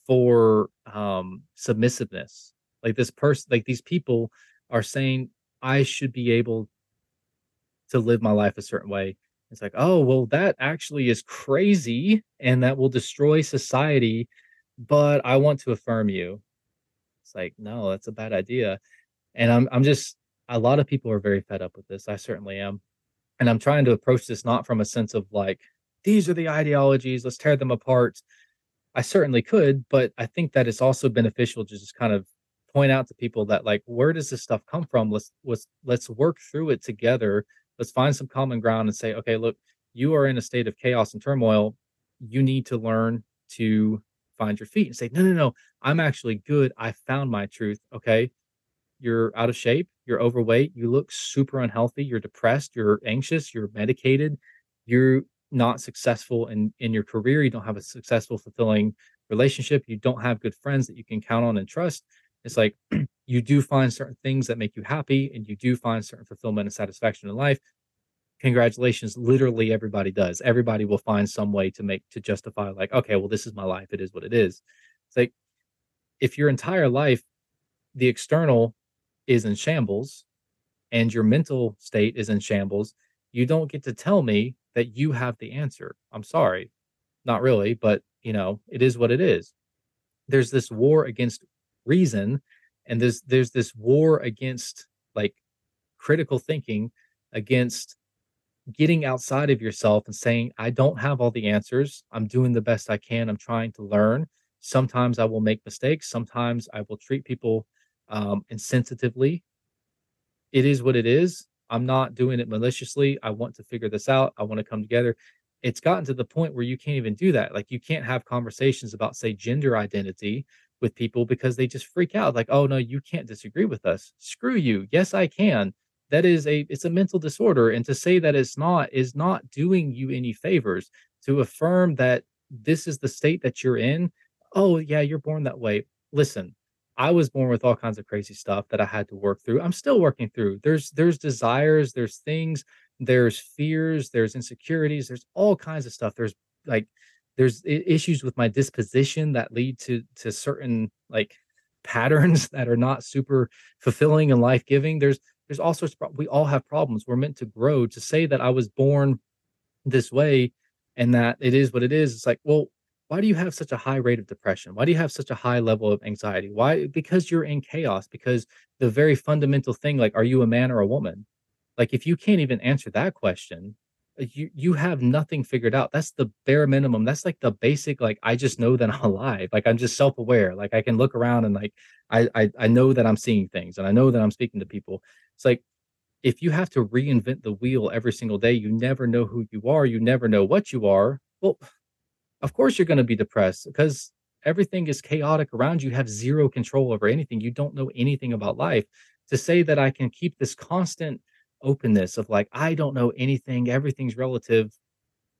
for um submissiveness. Like this person, like these people are saying, I should be able to live my life a certain way it's like, oh, well, that actually is crazy and that will destroy society, but I want to affirm you. It's like, no, that's a bad idea. And I'm I'm just a lot of people are very fed up with this. I certainly am. And I'm trying to approach this not from a sense of like, these are the ideologies, let's tear them apart. I certainly could, but I think that it's also beneficial to just kind of point out to people that like, where does this stuff come from? Let's let's let's work through it together. Let's find some common ground and say okay look you are in a state of chaos and turmoil. You need to learn to find your feet and say no no no. I'm actually good. I found my truth okay? You're out of shape. You're overweight. You look super unhealthy. You're depressed. You're anxious. You're medicated. You're not successful in in your career you don't have a successful fulfilling relationship you don't have good friends that you can count on and trust it's like you do find certain things that make you happy and you do find certain fulfillment and satisfaction in life. Congratulations literally everybody does. Everybody will find some way to make to justify like okay well this is my life. It is what it is. It's like if your entire life the external is in shambles and your mental state is in shambles you don't get to tell me that you have the answer. I'm sorry not really but you know it is what it is. There's this war against reason and there's there's this war against like critical thinking against getting outside of yourself and saying i don't have all the answers. I'm doing the best i can. I'm trying to learn. Sometimes i will make mistakes. Sometimes i will treat people um, insensitively. It is what it is i'm not doing it maliciously i want to figure this out i want to come together it's gotten to the point where you can't even do that like you can't have conversations about say gender identity with people because they just freak out like oh no you can't disagree with us screw you yes i can that is a it's a mental disorder and to say that it's not is not doing you any favors to affirm that this is the state that you're in oh yeah you're born that way listen i was born with all kinds of crazy stuff that i had to work through. I'm still working through. There's there's desires there's things there's fears there's insecurities there's all kinds of stuff. There's like there's issues with my disposition that lead to to certain like patterns that are not super fulfilling and life-giving. There's there's all sorts of we all have problems. We're meant to grow. To say that i was born this way and that it is what it is it's like well why do you have such a high rate of depression why do you have such a high level of anxiety why because you're in chaos because the very fundamental thing like are you a man or a woman like if you can't even answer that question uh, you you have nothing figured out. That's the bare minimum. That's like the basic. Like I just know that I'm alive. Like I'm just self aware. Like I can look around and like I, I I know that I'm seeing things and I know that I'm speaking to people. It's like if you have to reinvent the wheel every single day, you never know who you are. You never know what you are. Well, of course you're going to be depressed because everything is chaotic around you. you. Have zero control over anything. You don't know anything about life. To say that I can keep this constant openness of like, I don't know anything, everything's relative.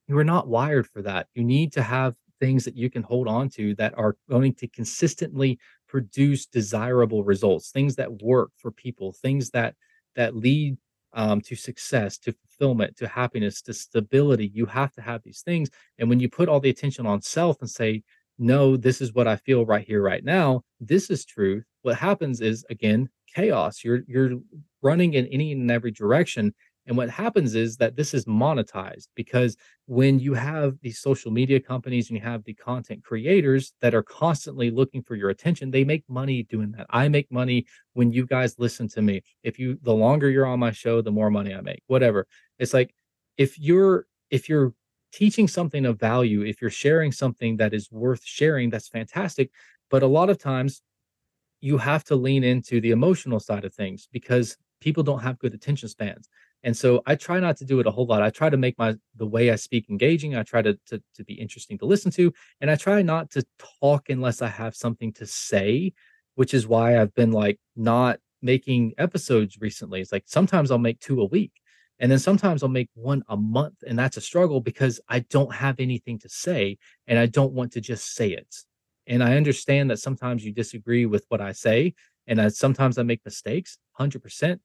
You are not wired for that. You need to have things that you can hold on to that are going to consistently produce desirable results, things that work for people, things that that lead um, to success, to fulfillment, to happiness, to stability. You have to have these things. And when you put all the attention on self and say, no, this is what I feel right here, right now, this is truth. What happens is again, chaos. You're you're running in any and every direction. And what happens is that this is monetized because when you have these social media companies and you have the content creators that are constantly looking for your attention, they make money doing that. I make money when you guys listen to me. If you the longer you're on my show, the more money I make. Whatever. It's like if you're if you're teaching something of value, if you're sharing something that is worth sharing, that's fantastic. But a lot of times you have to lean into the emotional side of things because people don't have good attention spans. And so I try not to do it a whole lot. I try to make my the way I speak engaging. I try to, to to be interesting to listen to, and I try not to talk unless I have something to say, which is why I've been like not making episodes recently. It's like sometimes I'll make two a week And then sometimes I'll make one a month, and that's a struggle because I don't have anything to say and I don't want to just say it. And I understand that sometimes you disagree with what I say, and I, sometimes I make mistakes, 100%.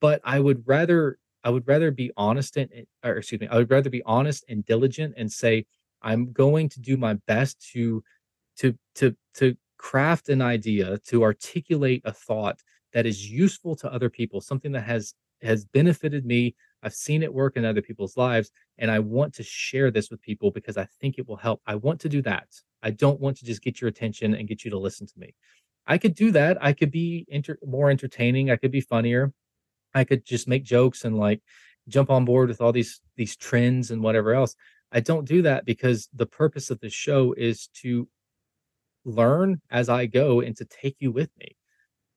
But I would rather I would rather be honest and or excuse me, I would rather be honest and diligent and say I'm going to do my best to to to to craft an idea, to articulate a thought that is useful to other people, something that has has benefited me. I've seen it work in other people's lives, and I want to share this with people because I think it will help. I want to do that. I don't want to just get your attention and get you to listen to me. I could do that. I could be enter- more entertaining. I could be funnier. I could just make jokes and like jump on board with all these these trends and whatever else. I don't do that because the purpose of the show is to learn as I go and to take you with me.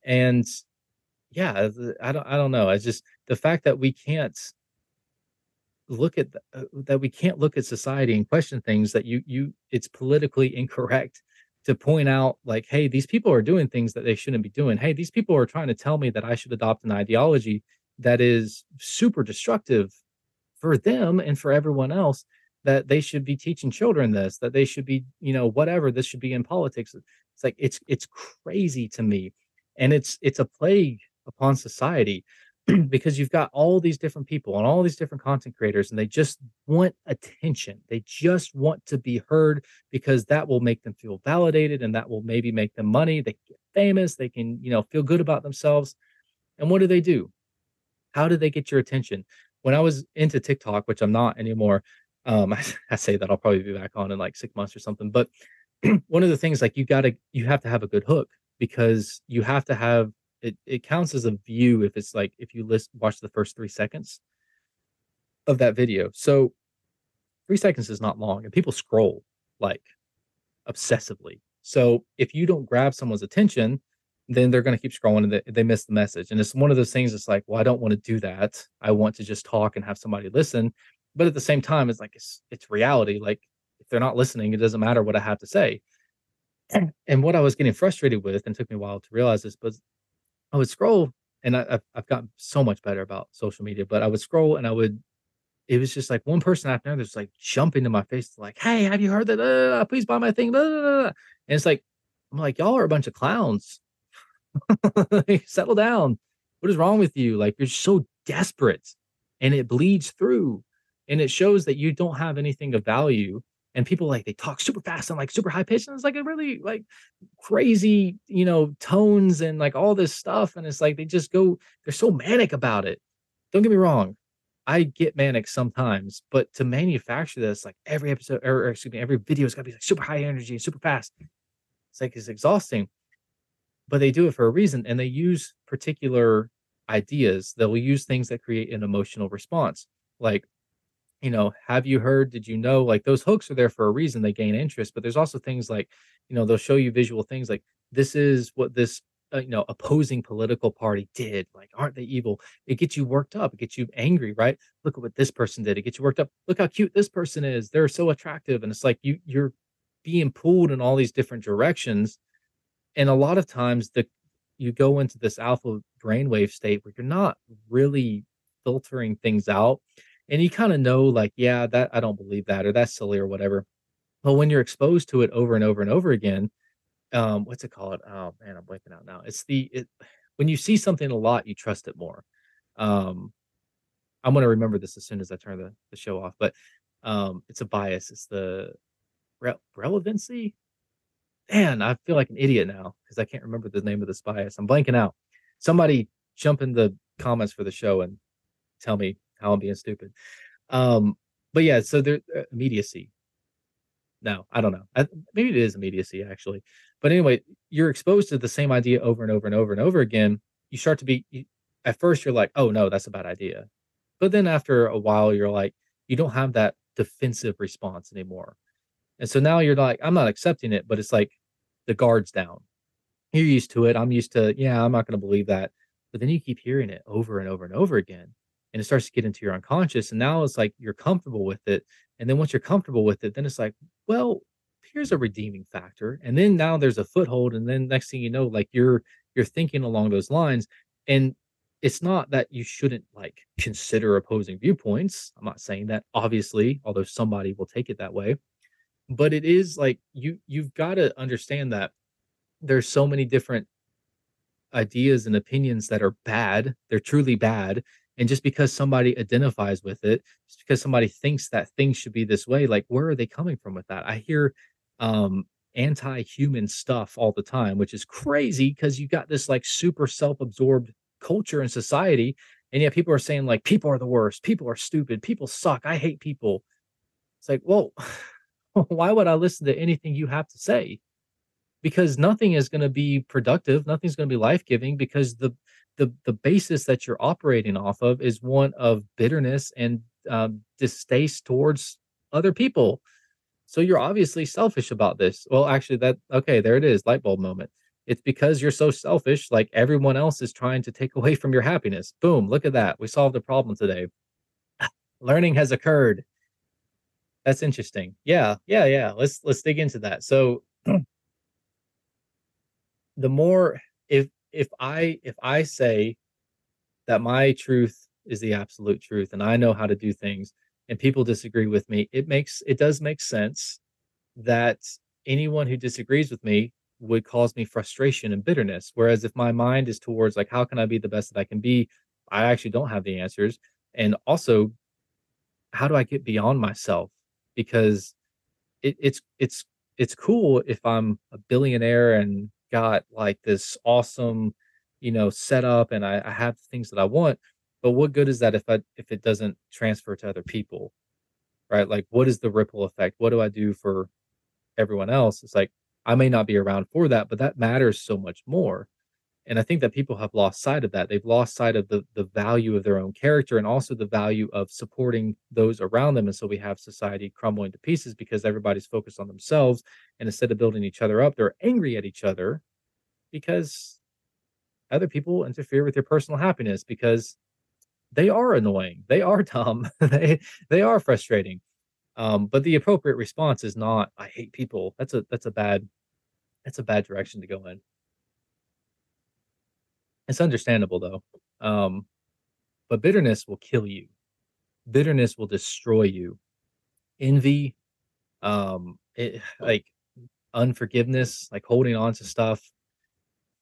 And yeah, I don't I don't know. It's just the fact that we can't look at uh, that we can't look at society and question things that you you it's politically incorrect to point out like hey these people are doing things that they shouldn't be doing. Hey these people are trying to tell me that i should adopt an ideology that is super destructive for them and for everyone else that they should be teaching children this that they should be you know whatever this should be in politics. It's like it's it's crazy to me. And it's it's a plague upon society because you've got all these different people and all these different content creators and they just want attention. They just want to be heard because that will make them feel validated and that will maybe make them money. They get famous. They can you know feel good about themselves. And what do they do? How do they get your attention? When i was into tiktok which i'm not anymore um i, I say that i'll probably be back on in like six months or something but one of the things like you gotta you have to have a good hook because you have to have it it counts as a view if it's like if you list watch the first three seconds of that video. So three seconds is not long, and people scroll like obsessively. So if you don't grab someone's attention, then they're going to keep scrolling and they, they miss the message. And it's one of those things. It's like, well, I don't want to do that. I want to just talk and have somebody listen. But at the same time, it's like it's it's reality. Like if they're not listening, it doesn't matter what I have to say. And what I was getting frustrated with, and took me a while to realize this, was I would scroll, and I, I've, gotten so much better about social media, but I would scroll and I would, it was just like one person after another, just like jump into my face, like, "Hey, have you heard that? Uh, please buy my thing." And it's like, I'm like, y'all are a bunch of clowns. Settle down. What is wrong with you? Like you're so desperate, and it bleeds through, and it shows that you don't have anything of value and people like they talk super fast and like super high pitched and it's like a really like crazy you know tones and like all this stuff and it's like they just go they're so manic about it. Don't get me wrong i get manic sometimes but to manufacture this like every episode or, or excuse me every video is got to be like super high energy and super fast. It's like it's exhausting but they do it for a reason and they use particular ideas. That will use things that create an emotional response like you know, have you heard? Did you know? Like those hooks are there for a reason. They gain interest, but there's also things like, you know, they'll show you visual things like this is what this, uh, you know, opposing political party did. Like, aren't they evil? It gets you worked up. It gets you angry, right? Look at what this person did. It gets you worked up. Look how cute this person is. They're so attractive, and it's like you you're being pulled in all these different directions, and a lot of times the you go into this alpha brainwave state where you're not really filtering things out and you kind of know like yeah that i don't believe that or that's silly or whatever. But when you're exposed to it over and over and over again um what's it called? Oh man i'm blanking out now. It's the it when you see something a lot you trust it more. Um i'm going to remember this as soon as i turn the, the show off but um it's a bias. It's the re- relevancy? Man i feel like an idiot now because i can't remember the name of this bias. I'm blanking out. Somebody jump in the comments for the show and tell me how I'm being stupid. Um, but yeah, so there uh, immediacy. No, I don't know. I, maybe it is immediacy actually. But anyway, you're exposed to the same idea over and over and over and over again. You start to be you, at first you're like, "Oh no, that's a bad idea." But then after a while you're like, you don't have that defensive response anymore. And so now you're like, I'm not accepting it, but it's like the guards down. You're used to it. I'm used to, yeah, I'm not going to believe that. But then you keep hearing it over and over and over again and it starts to get into your unconscious and now it's like you're comfortable with it and then once you're comfortable with it then it's like well here's a redeeming factor and then now there's a foothold and then next thing you know like you're you're thinking along those lines and it's not that you shouldn't like consider opposing viewpoints. I'm not saying that obviously, although somebody will take it that way. But it is like you you've got to understand that there's so many different ideas and opinions that are bad. They're truly bad. And just because somebody identifies with it, just because somebody thinks that things should be this way, like where are they coming from with that? I hear um anti-human stuff all the time, which is crazy because you got this like super self-absorbed culture and society. And yet people are saying like people are the worst, people are stupid, people suck, I hate people. It's like, whoa, why would I listen to anything you have to say? Because nothing is going to be productive, nothing's going to be life-giving because the the the basis that you're operating off of is one of bitterness and um, distaste towards other people. So you're obviously selfish about this. Well, actually, that okay, there it is, light bulb moment. It's because you're so selfish, like everyone else is trying to take away from your happiness. Boom, look at that. We solved the problem today. Learning has occurred. That's interesting. Yeah, yeah, yeah. Let's let's dig into that. So the more if if I if I say that my truth is the absolute truth and I know how to do things and people disagree with me, it makes it does make sense that anyone who disagrees with me would cause me frustration and bitterness. Whereas if my mind is towards like, how can I be the best that I can be? I actually don't have the answers. And also, how do I get beyond myself? Because it, it's it's it's cool if I'm a billionaire and got like this awesome, you know, setup and I, I have things that I want. But what good is that if I if it doesn't transfer to other people? Right? Like what is the ripple effect? What do I do for everyone else? It's like I may not be around for that, but that matters so much more. And I think that people have lost sight of that. They've lost sight of the the value of their own character and also the value of supporting those around them. And so we have society crumbling to pieces because everybody's focused on themselves. And instead of building each other up, they're angry at each other because other people interfere with your personal happiness because they are annoying. They are dumb. they they are frustrating. Um, but the appropriate response is not I hate people. That's a that's a bad it's a bad direction to go in. It's understandable though. Um, but bitterness will kill you. Bitterness will destroy you. Envy, um, it, like unforgiveness, like holding on to stuff,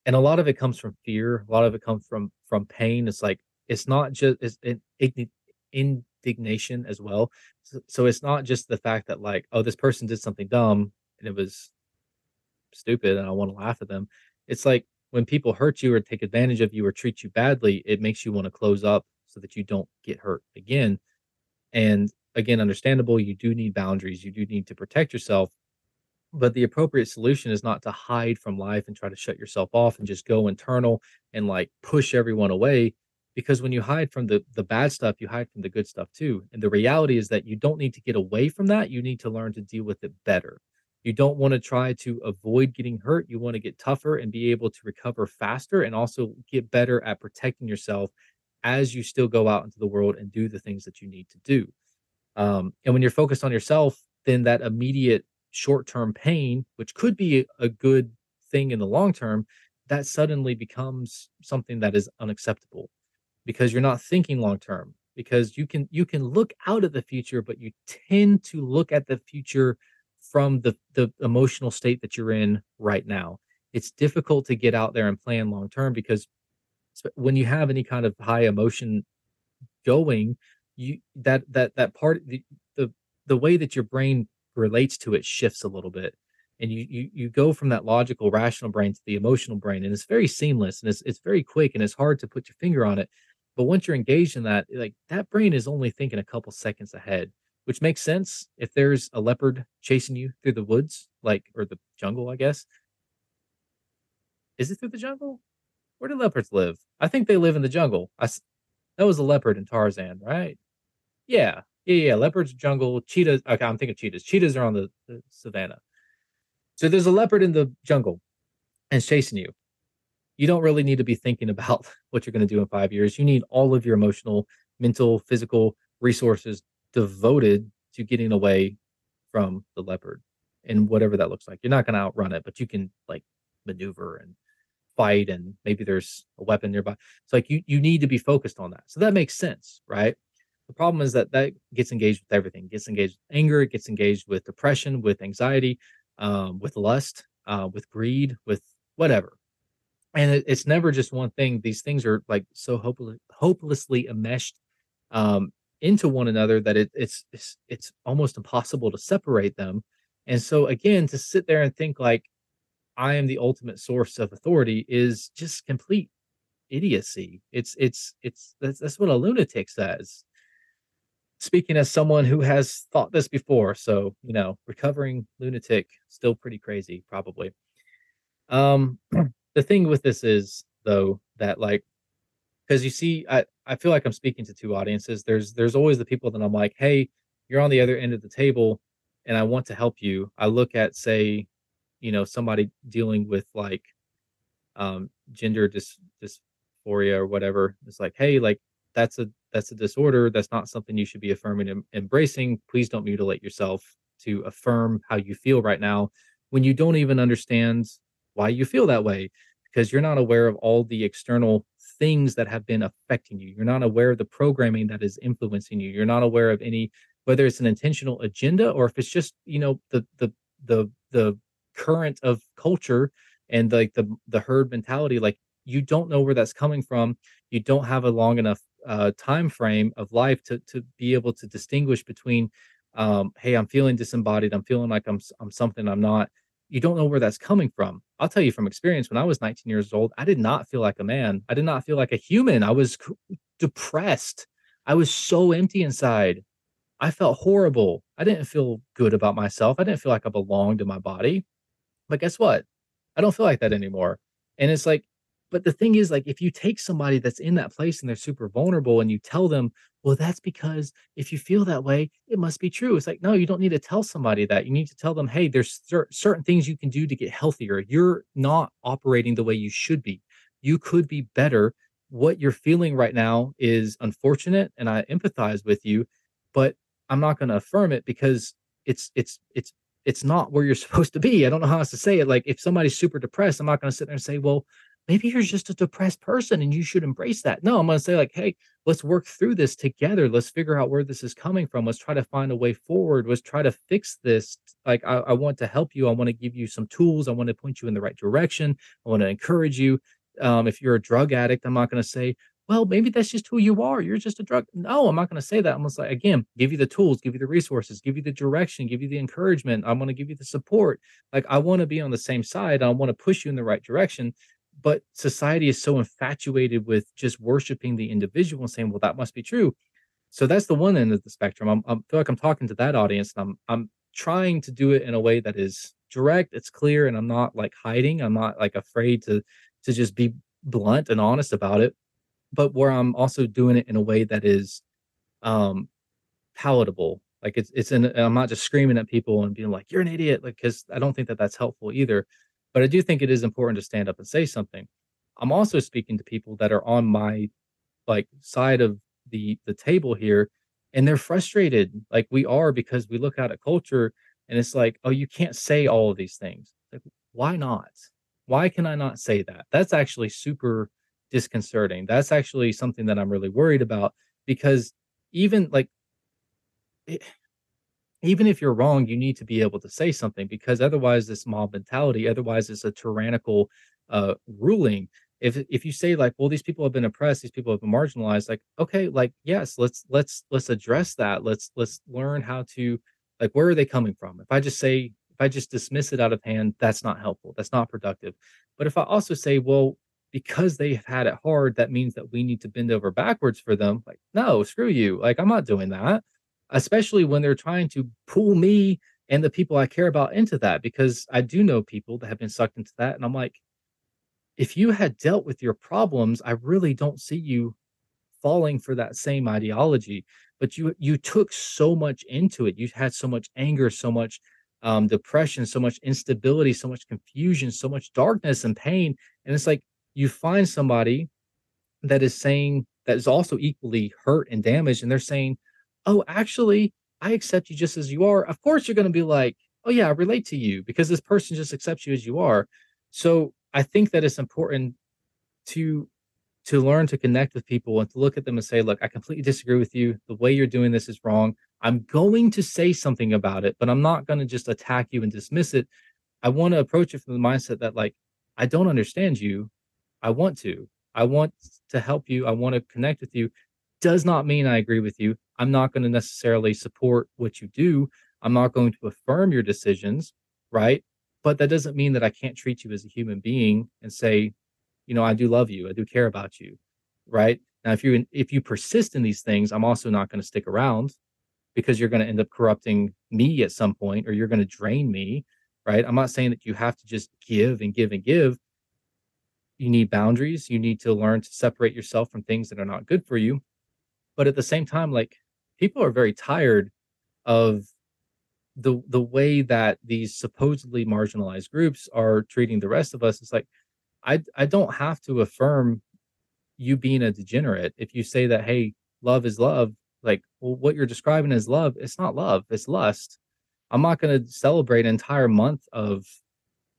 and a lot of it comes from fear. A lot of it comes from from pain. It's like it's not just it's in, indignation as well. So, so it's not just the fact that like oh this person did something dumb and it was stupid and I want to laugh at them. It's like when people hurt you or take advantage of you or treat you badly, it makes you want to close up so that you don't get hurt again. And again, understandable, you do need boundaries, you do need to protect yourself. But the appropriate solution is not to hide from life and try to shut yourself off and just go internal and like push everyone away. Because when you hide from the the bad stuff, you hide from the good stuff too. And the reality is that you don't need to get away from that. You need to learn to deal with it better. You don't want to try to avoid getting hurt. You want to get tougher and be able to recover faster and also get better at protecting yourself as you still go out into the world and do the things that you need to do. Um, and when you're focused on yourself, then that immediate short term pain, which could be a good thing in the long term, that suddenly becomes something that is unacceptable because you're not thinking long term because you can you can look out at the future but you tend to look at the future from the the emotional state that you're in right now. It's difficult to get out there and plan long term because when you have any kind of high emotion going, you that that that part the the, the way that your brain relates to it shifts a little bit. And you, you you go from that logical rational brain to the emotional brain and it's very seamless and it's it's very quick and it's hard to put your finger on it. But once you're engaged in that like that brain is only thinking a couple seconds ahead which makes sense if there's a leopard chasing you through the woods, like or the jungle, I guess. Is it through the jungle? Where do leopards live? I think they live in the jungle. I that was a leopard in Tarzan, right? Yeah, yeah, yeah. Leopards, jungle, cheetahs. Okay, I'm thinking cheetahs. Cheetahs are on the, the savannah. So there's a leopard in the jungle and it's chasing you. You don't really need to be thinking about what you're going to do in five years. You need all of your emotional, mental, physical resources devoted to getting away from the leopard and whatever that looks like. You're not going to outrun it, but you can like maneuver and fight and maybe there's a weapon nearby. It's like you you need to be focused on that. So that makes sense, right? The problem is that that gets engaged with everything. It gets engaged with anger, it gets engaged with depression, with anxiety, um, with lust, uh, with greed, with whatever. And it, it's never just one thing. These things are like so hopeless, hopelessly enmeshed um, into one another that it, it's it's it's almost impossible to separate them. And so again, to sit there and think like I am the ultimate source of authority is just complete idiocy. It's it's it's that's, that's what a lunatic says. Speaking as someone who has thought this before, so you know, recovering lunatic, still pretty crazy, probably. Um, the thing with this is though that like because you see, I I feel like I'm speaking to two audiences. There's there's always the people that I'm like, hey, you're on the other end of the table, and I want to help you. I look at say, you know, somebody dealing with like um gender dys, dysphoria or whatever. It's like, hey, like that's a that's a disorder. That's not something you should be affirming and embracing. Please don't mutilate yourself to affirm how you feel right now when you don't even understand why you feel that way because you're not aware of all the external things that have been affecting you. You're not aware of the programming that is influencing you. You're not aware of any whether it's an intentional agenda or if it's just, you know, the the the the current of culture and like the the herd mentality like you don't know where that's coming from. You don't have a long enough uh, time frame of life to to be able to distinguish between um, hey, I'm feeling disembodied. I'm feeling like I'm I'm something I'm not you don't know where that's coming from. I'll tell you from experience, when I was 19 years old, I did not feel like a man. I did not feel like a human. I was depressed. I was so empty inside. I felt horrible. I didn't feel good about myself. I didn't feel like I belonged in my body. But guess what? I don't feel like that anymore. And it's like but the thing is, like, if you take somebody that's in that place and they're super vulnerable and you tell them, well, that's because if you feel that way, it must be true. It's like, no, you don't need to tell somebody that. You need to tell them, hey, there's cer- certain things you can do to get healthier. You're not operating the way you should be. You could be better. What you're feeling right now is unfortunate, and I empathize with you, but I'm not going to affirm it because it's it's it's it's not where you're supposed to be. I don't know how else to say it. Like if somebody's super depressed, I'm not going to sit there and say, well, maybe you're just a depressed person and you should embrace that. No, I'm going to say, like, hey, let's work through this together. Let's figure out where this is coming from. Let's try to find a way forward. Let's try to fix this. Like, I, I want to help you. I want to give you some tools. I want to point you in the right direction. I want to encourage you. Um, if you're a drug addict, I'm not going to say, well, maybe that's just who you are. You're just a drug. No, I'm not going to say that. I'm going to say, again, give you the tools, give you the resources, give you the direction, give you the encouragement. I'm going to give you the support. Like, I want to be on the same side. I want to push you in the right direction but society is so infatuated with just worshiping the individual and saying, well, that must be true. So that's the one end of the spectrum. I'm, I feel like I'm talking to that audience and I'm, I'm trying to do it in a way that is direct, it's clear, and I'm not like hiding. I'm not like afraid to, to just be blunt and honest about it, but where I'm also doing it in a way that is, um, palatable. Like it's, it's in, I'm not just screaming at people and being like, you're an idiot. Like, cause I don't think that that's helpful either but I do think it is important to stand up and say something. I'm also speaking to people that are on my like side of the the table here and they're frustrated like we are because we look at culture and it's like oh you can't say all of these things. Like why not? Why can i not say that? That's actually super disconcerting. That's actually something that i'm really worried about because even like it, even if you're wrong, you need to be able to say something because otherwise, this mob mentality, otherwise, it's a tyrannical uh, ruling. If if you say like, well, these people have been oppressed, these people have been marginalized, like, okay, like, yes, let's let's let's address that. Let's let's learn how to like, where are they coming from? If I just say, if I just dismiss it out of hand, that's not helpful. That's not productive. But if I also say, well, because they've had it hard, that means that we need to bend over backwards for them. Like, no, screw you. Like, I'm not doing that especially when they're trying to pull me and the people I care about into that because I do know people that have been sucked into that and I'm like if you had dealt with your problems I really don't see you falling for that same ideology. But you you took so much into it. You had so much anger so much um, depression so much instability so much confusion so much darkness and pain and it's like you find somebody that is saying that is also equally hurt and damaged and they're saying oh, actually, I accept you just as you are. Of course, you're going to be like, oh, yeah, I relate to you because this person just accepts you as you are. So I think that it's important to to learn to connect with people and to look at them and say, look, I completely disagree with you. The way you're doing this is wrong. I'm going to say something about it, but I'm not going to just attack you and dismiss it. I want to approach it from the mindset that, like, I don't understand you. I want to. I want to help you. I want to connect with you. Does not mean I agree with you. I'm not going to necessarily support what you do. I'm not going to affirm your decisions, right? But that doesn't mean that I can't treat you as a human being and say, you know, I do love you. I do care about you, right? Now, if you if you persist in these things, I'm also not going to stick around because you're going to end up corrupting me at some point, or you're going to drain me, right? I'm not saying that you have to just give and give and give. You need boundaries. You need to learn to separate yourself from things that are not good for you. But at the same time, like people are very tired of the the way that these supposedly marginalized groups are treating the rest of us. It's like I I don't have to affirm you being a degenerate if you say that hey, love is love. Like well, what you're describing as love, it's not love, it's lust. I'm not going to celebrate an entire month of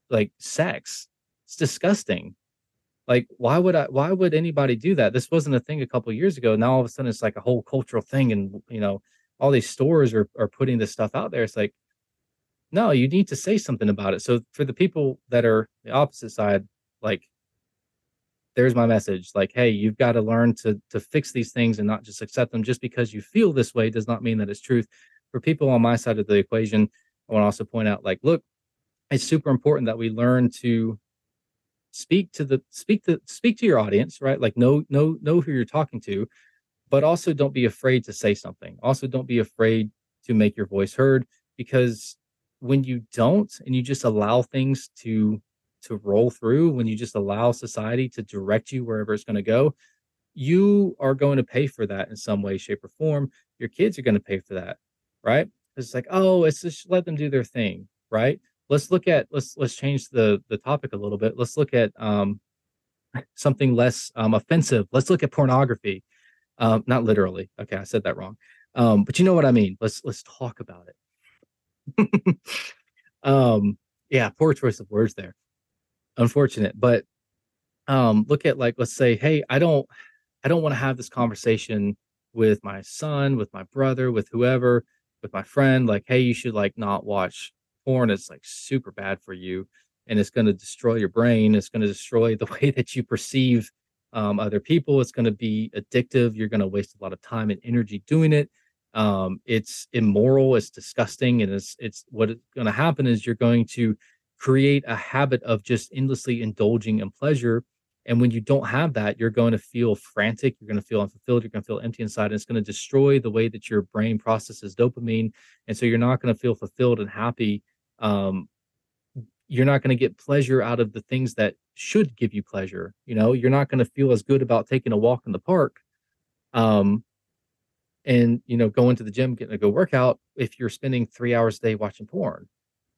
like sex. It's disgusting. Like why would I why would anybody do that? This wasn't a thing a couple years ago. Now all of a sudden it's like a whole cultural thing and you know all these stores are are putting this stuff out there. It's like no, you need to say something about it. So for the people that are the opposite side, like there's my message like hey you've got to learn to to fix these things and not just accept them just because you feel this way does not mean that it's truth for people on my side of the equation i want to also point out like look it's super important that we learn to speak to the speak to speak to your audience right? Like know know know who you're talking to but also don't be afraid to say something. Also don't be afraid to make your voice heard because when you don't and you just allow things to to roll through when you just allow society to direct you wherever it's going to go you are going to pay for that in some way shape or form. Your kids are going to pay for that right? It's like oh it's just let them do their thing right let's look at let's let's change the the topic a little bit. Let's look at um something less um offensive. Let's look at pornography. Um not literally. Okay i said that wrong. Um but you know what i mean. Let's let's talk about it. Um yeah poor choice of words there. Unfortunate. But um, look at like let's say, hey, I don't I don't want to have this conversation with my son, with my brother, with whoever, with my friend. Like, hey, you should like not watch porn. It's like super bad for you, and it's going to destroy your brain. It's going to destroy the way that you perceive um, other people. It's going to be addictive. You're going to waste a lot of time and energy doing it. Um, it's immoral. It's disgusting, and it's it's what's going to happen is you're going to create a habit of just endlessly indulging in pleasure. And when you don't have that, you're going to feel frantic, you're going to feel unfulfilled, you're going to feel empty inside, and it's going to destroy the way that your brain processes dopamine. And so you're not going to feel fulfilled and happy. Um, you're not going to get pleasure out of the things that should give you pleasure. You know, you're not going to feel as good about taking a walk in the park. Um, and you know, going to the gym, getting a good workout if you're spending three hours a day watching porn.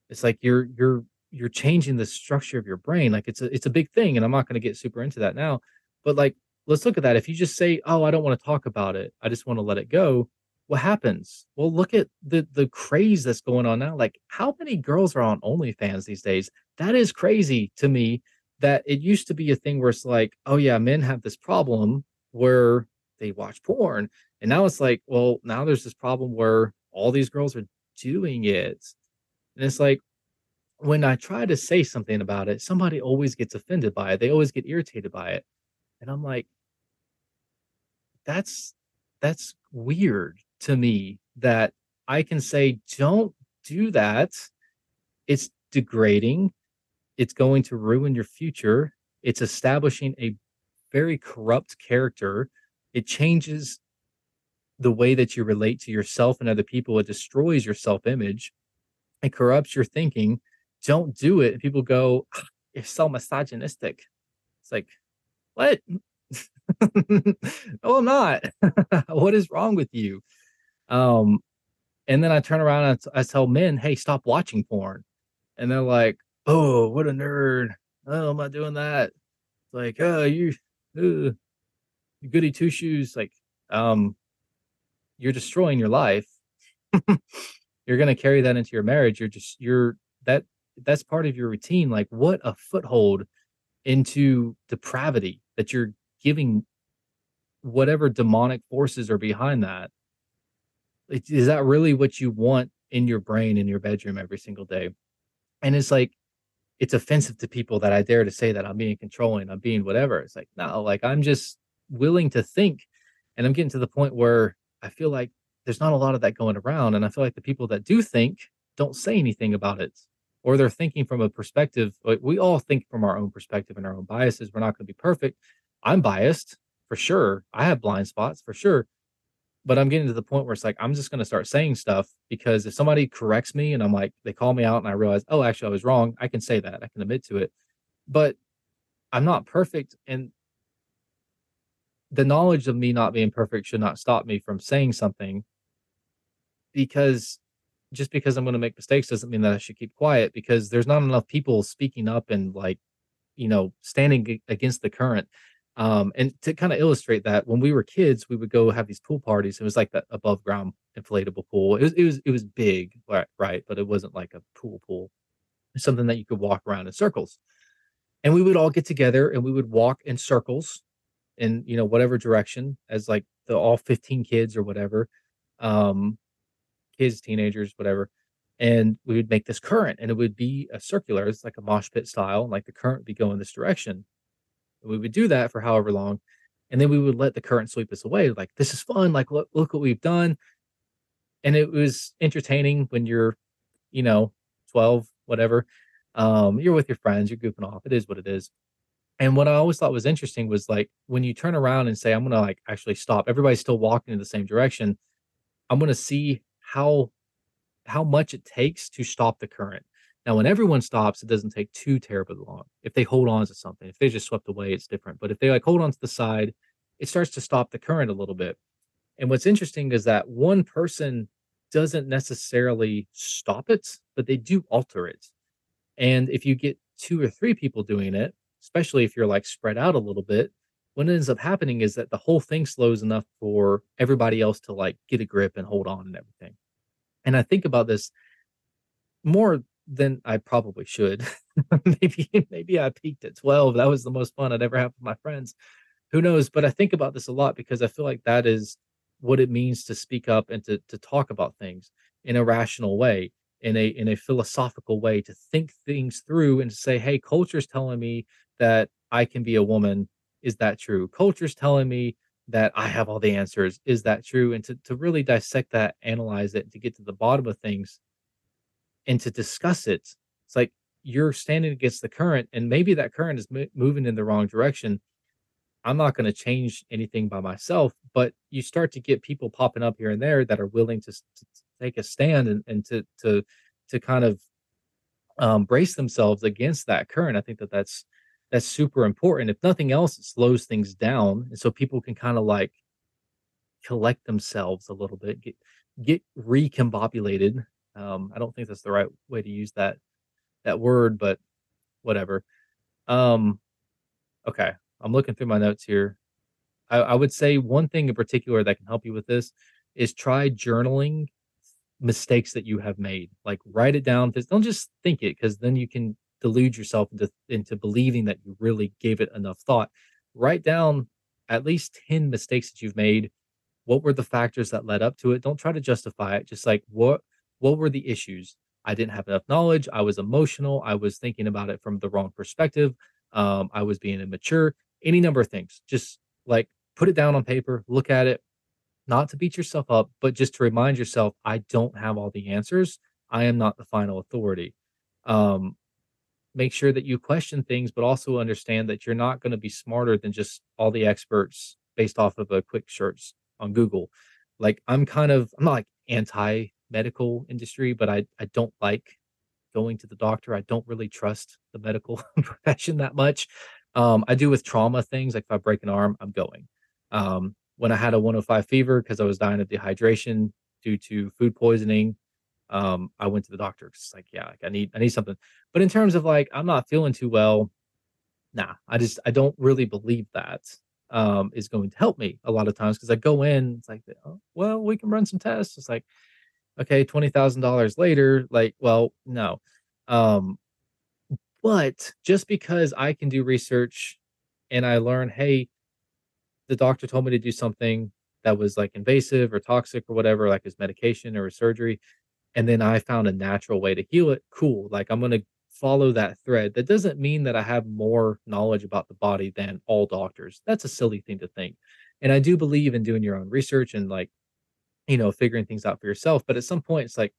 It's like you're you're you're changing the structure of your brain like it's a it's a big thing and i'm not going to get super into that now but like let's look at that if you just say oh i don't want to talk about it i just want to let it go what happens well look at the the craze that's going on now like how many girls are on onlyfans these days that is crazy to me that it used to be a thing where it's like oh yeah men have this problem where they watch porn and now it's like well now there's this problem where all these girls are doing it and it's like when I try to say something about it, somebody always gets offended by it. They always get irritated by it. And I'm like, that's that's weird to me that I can say, don't do that. It's degrading. It's going to ruin your future. It's establishing a very corrupt character. It changes the way that you relate to yourself and other people. It destroys your self image. It corrupts your thinking don't do it. And people go, ah, you're so misogynistic. It's like, what? no, I'm not. what is wrong with you? Um, and then I turn around and I tell men, hey, stop watching porn. And they're like, oh, what a nerd. Oh, I'm I doing that. It's like, oh, you, uh, goody two shoes. Like, um, you're destroying your life. you're going to carry that into your marriage. You're just, you're, that that's part of your routine like what a foothold into depravity, that you're giving whatever demonic forces are behind that. Is that really what you want in your brain in your bedroom every single day? And it's like it's offensive to people that I dare to say that I'm being controlling, I'm being whatever. It's like, no, like I'm just willing to think. And I'm getting to the point where I feel like there's not a lot of that going around. And I feel like the people that do think don't say anything about it. Or they're thinking from a perspective, like we all think from our own perspective and our own biases. We're not going to be perfect. I'm biased for sure. I have blind spots for sure. But I'm getting to the point where it's like I'm just going to start saying stuff because if somebody corrects me and I'm like, they call me out and I realize, oh, actually, I was wrong, I can say that. I can admit to it. But I'm not perfect. And the knowledge of me not being perfect should not stop me from saying something because just because I'm going to make mistakes doesn't mean that I should keep quiet because there's not enough people speaking up and like, you know, standing against the current. Um, and to kind of illustrate that, when we were kids, we would go have these pool parties. It was like that above ground inflatable pool. It was it was it was big, right? Right, but it wasn't like a pool pool. It's something that you could walk around in circles. And we would all get together and we would walk in circles in you know whatever direction as like the all 15 kids or whatever um kids, teenagers, whatever. And we would make this current and it would be a circular, it's like a mosh pit style, like the current would be going this direction. We would do that for however long. And then we would let the current sweep us away. Like, this is fun. Like, look, look what we've done. And it was entertaining when you're, you know, 12, whatever. Um, you're with your friends, you're goofing off. It is what it is. And what I always thought was interesting was like when you turn around and say, I'm gonna like actually stop, everybody's still walking in the same direction. I'm gonna see how how much it takes to stop the current. Now, when everyone stops, it doesn't take too terribly long. If they hold on to something, if they just swept away, it's different. But if they like hold on to the side, it starts to stop the current a little bit. And what's interesting is that one person doesn't necessarily stop it, but they do alter it. And if you get two or three people doing it, especially if you're like spread out a little bit, what ends up happening is that the whole thing slows enough for everybody else to like get a grip and hold on and everything. And I think about this more than I probably should. maybe maybe I peaked at 12. That was the most fun I'd ever have with my friends. Who knows? But I think about this a lot because I feel like that is what it means to speak up and to to talk about things in a rational way, in a in a philosophical way, to think things through and to say, hey, culture's telling me that I can be a woman. Is that true? Culture's telling me that I have all the answers. Is that true? And to, to really dissect that, analyze it, to get to the bottom of things and to discuss it. It's like you're standing against the current, and maybe that current is moving in the wrong direction. I'm not going to change anything by myself, but you start to get people popping up here and there that are willing to, to take a stand and, and to to to kind of um, brace themselves against that current. I think that that's that's super important. If nothing else, it slows things down, and so people can kind of like collect themselves a little bit, get get recombobulated. Um, I don't think that's the right way to use that that word, but whatever. Um, okay, I'm looking through my notes here. I, I would say one thing in particular that can help you with this is try journaling mistakes that you have made. Like write it down. Don't just think it, because then you can delude yourself into into believing that you really gave it enough thought. Write down at least 10 mistakes that you've made. What were the factors that led up to it? Don't try to justify it. Just like what what were the issues? I didn't have enough knowledge. I was emotional. I was thinking about it from the wrong perspective. Um, I was being immature. Any number of things. Just like put it down on paper, look at it, not to beat yourself up, but just to remind yourself, I don't have all the answers. I am not the final authority. Um, make sure that you question things, but also understand that you're not going to be smarter than just all the experts based off of a quick search on Google. Like I'm kind of I'm not like anti medical industry, but I I don't like going to the doctor. I don't really trust the medical profession that much. Um, I do with trauma things like if I break an arm, I'm going. Um, when I had a 105 fever because I was dying of dehydration due to food poisoning, um, I went to the doctor. It's like, yeah, like I need, I need something. But in terms of like, I'm not feeling too well. Nah, I just, I don't really believe that um, is going to help me a lot of times because I go in, it's like, oh, well, we can run some tests. It's like, okay, twenty thousand dollars later, like, well, no. Um, But just because I can do research and I learn, hey, the doctor told me to do something that was like invasive or toxic or whatever, like his medication or his surgery, and then I found a natural way to heal it, cool. Like I'm to follow that thread. That doesn't mean that I have more knowledge about the body than all doctors. That's a silly thing to think. And I do believe in doing your own research and like, you know, figuring things out for yourself. But at some point, it's like,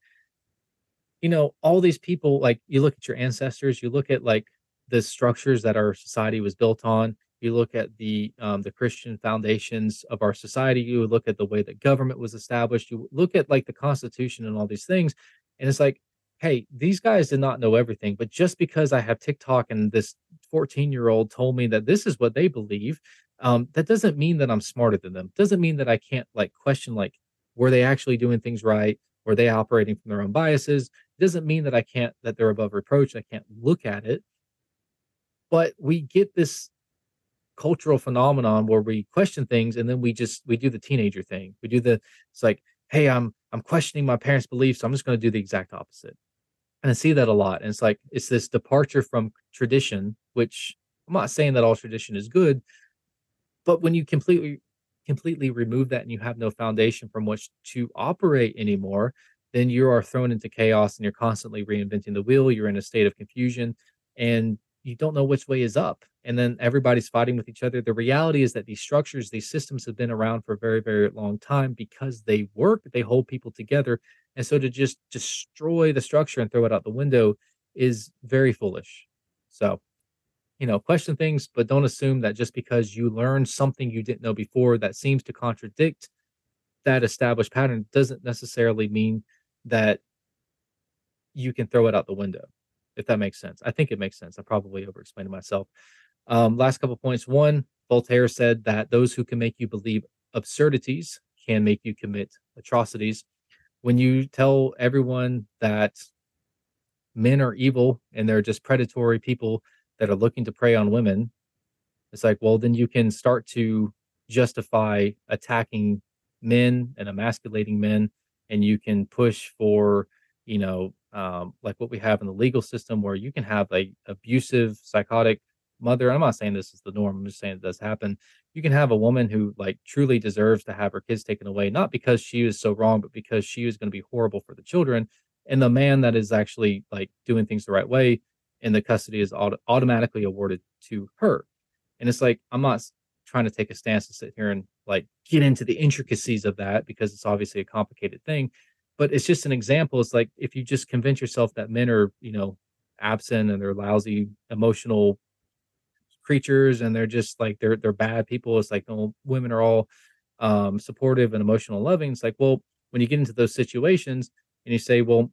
you know, all these people, like you look at your ancestors, you look at like the structures that our society was built on. You look at the um, the Christian foundations of our society. You look at the way that government was established. You look at like the Constitution and all these things, and it's like, hey, these guys did not know everything. But just because I have TikTok and this 14 year old told me that this is what they believe, um, that doesn't mean that I'm smarter than them. Doesn't mean that I can't like question like, were they actually doing things right? Were they operating from their own biases? doesn't mean that I can't that they're above reproach. I can't look at it. But we get this cultural phenomenon where we question things and then we just we do the teenager thing. We do the it's like, hey, I'm I'm questioning my parents' beliefs, so I'm just going to do the exact opposite. And I see that a lot. And it's like it's this departure from tradition, which I'm not saying that all tradition is good, but when you completely completely remove that and you have no foundation from which to operate anymore, then you are thrown into chaos and you're constantly reinventing the wheel. You're in a state of confusion and you don't know which way is up. And then everybody's fighting with each other. The reality is that these structures, these systems have been around for a very, very long time because they work, they hold people together. And so to just destroy the structure and throw it out the window is very foolish. So, you know, question things, but don't assume that just because you learned something you didn't know before that seems to contradict that established pattern doesn't necessarily mean that you can throw it out the window, if that makes sense. I think it makes sense. I probably over explained myself. Um, last couple points. One, Voltaire said that those who can make you believe absurdities can make you commit atrocities. When you tell everyone that men are evil and they're just predatory people that are looking to prey on women, it's like, well, then you can start to justify attacking men and emasculating men and you can push for you know um, like what we have in the legal system where you can have a abusive psychotic mother. I'm not saying this is the norm i'm just saying it does happen. You can have a woman who like truly deserves to have her kids taken away not because she was so wrong but because she was going to be horrible for the children and the man that is actually like doing things the right way and the custody is auto- automatically awarded to her. And it's like i'm not trying to take a stance to sit here and like get into the intricacies of that because it's obviously a complicated thing. But it's just an example. It's like if you just convince yourself that men are you know absent and they're lousy emotional creatures and they're just like they're they're bad people it's like no women are all um supportive and emotional loving. It's like well when you get into those situations and you say well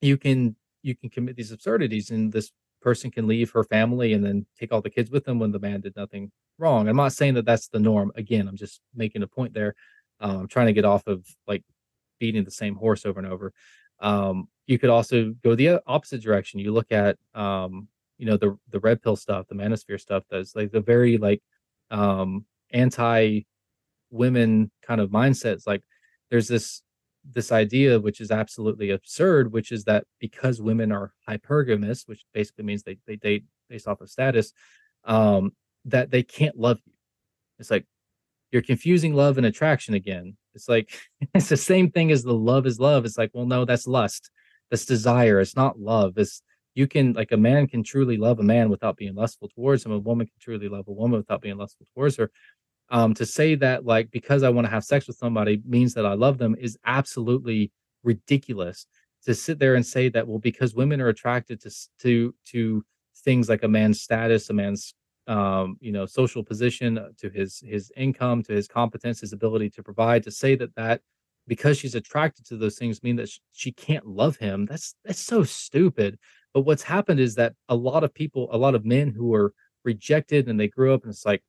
you can you can commit these absurdities and this person can leave her family and then take all the kids with them when the man did nothing wrong. I'm not saying that that's the norm. Again, I'm just making a point there. Um, I'm trying to get off of like beating the same horse over and over. Um, you could also go the opposite direction. You look at, um, you know, the the red pill stuff, the manosphere stuff. That's like the very like um, anti women kind of mindsets. Like there's this this idea, which is absolutely absurd, which is that because women are hypergamous, which basically means they, they date based off of status, um, that they can't love you. It's like you're confusing love and attraction again. It's like it's the same thing as the love is love. It's like, well, no, that's lust. That's desire. It's not love. It's you can like a man can truly love a man without being lustful towards him. A woman can truly love a woman without being lustful towards her um, to say that like because I want to have sex with somebody means that I love them is absolutely ridiculous. To sit there and say that well because women are attracted to to to things like a man's status, a man's um, you know social position, uh, to his his income, to his competence, his ability to provide, to say that that because she's attracted to those things mean that she can't love him. That's that's so stupid. But what's happened is that a lot of people, a lot of men who are rejected and they grew up and it's like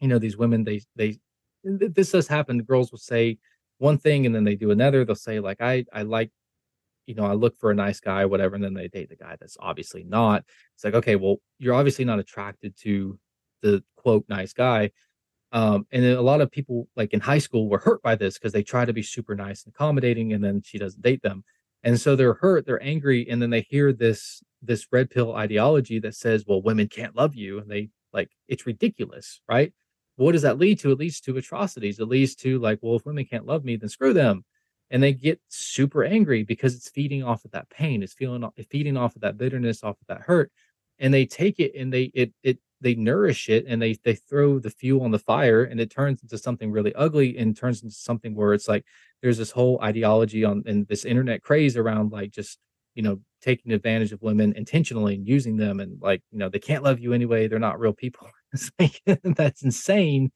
you know these women they they this does happen girls will say one thing and then they do another they'll say like i i like you know i look for a nice guy whatever and then they date the guy that's obviously not it's like okay well you're obviously not attracted to the quote nice guy um and then a lot of people like in high school were hurt by this because they try to be super nice and accommodating and then she doesn't date them and so they're hurt they're angry and then they hear this this red pill ideology that says, well, women can't love you. And they like, it's ridiculous, right? What does that lead to? It leads to atrocities. It leads to like, well, if women can't love me, then screw them. And they get super angry because it's feeding off of that pain. It's feeling feeding off of that bitterness, off of that hurt. And they take it and they it it they nourish it and they they throw the fuel on the fire and it turns into something really ugly and turns into something where it's like there's this whole ideology on and this internet craze around like just you know taking advantage of women intentionally and using them and like you know they can't love you anyway they're not real people. Like that's insane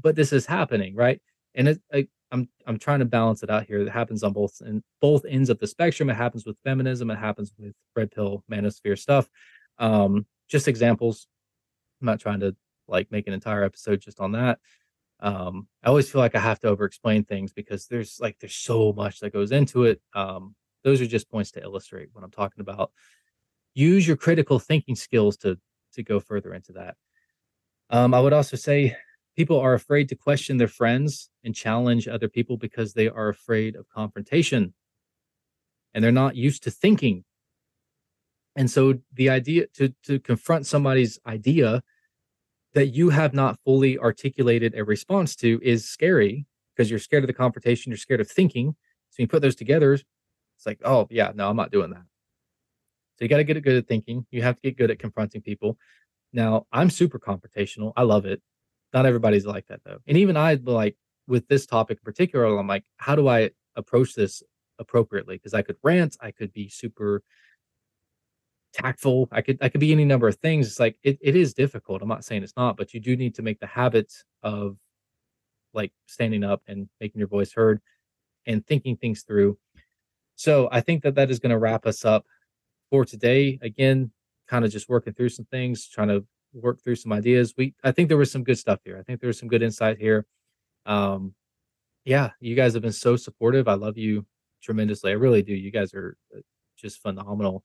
but this is happening right? And it, I, i'm i'm trying to balance it out here. It happens on both and both ends of the spectrum. It happens with feminism it happens with red pill manosphere stuff. Um just examples. I'm not trying to like make an entire episode just on that. Um, I always feel like I have to over explain things because there's like there's so much that goes into it. Um, those are just points to illustrate what I'm talking about. Use your critical thinking skills to to go further into that. Um, I would also say people are afraid to question their friends and challenge other people because they are afraid of confrontation and they're not used to thinking. And so the idea to to confront somebody's idea that you have not fully articulated a response to is scary because you're scared of the confrontation, you're scared of thinking. So you put those together, it's like, oh yeah, no, I'm not doing that. So you got to get good at thinking. You have to get good at confronting people. Now, I'm super confrontational. I love it. Not everybody's like that though. And even I like with this topic in particular, I'm like, how do I approach this appropriately? Because I could rant, I could be super tactful. I could I could be any number of things. It's like it, it is difficult. I'm not saying it's not, but you do need to make the habit of like standing up and making your voice heard and thinking things through. So I think that that is going to wrap us up for today. Again, kind of just working through some things, trying to work through some ideas. We I think there was some good stuff here. I think there was some good insight here. Um yeah, you guys have been so supportive. I love you tremendously. I really do. You guys are uh, just phenomenal.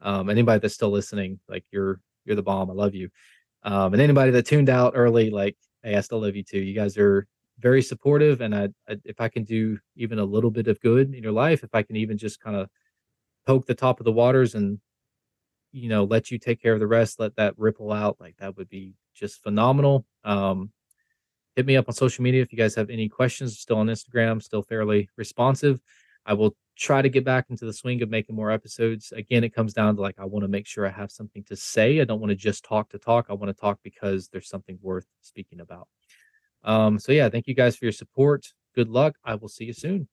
Um, anybody that's still listening, like you're you're the bomb. I love you. Um, and anybody that tuned out early, like hey, I still love you too. You guys are very supportive, and I, I if I can do even a little bit of good in your life, if I can even just kind of poke the top of the waters and you know let you take care of the rest, let that ripple out, like that would be just phenomenal. Um, hit me up on social media if you guys have any questions. Still on Instagram, still fairly responsive. I will try to get back into the swing of making more episodes. Again, it comes down to like, I want to make sure I have something to say. I don't want to just talk to talk. I want to talk because there's something worth speaking about. Um, so, yeah, thank you guys for your support. Good luck. I will see you soon.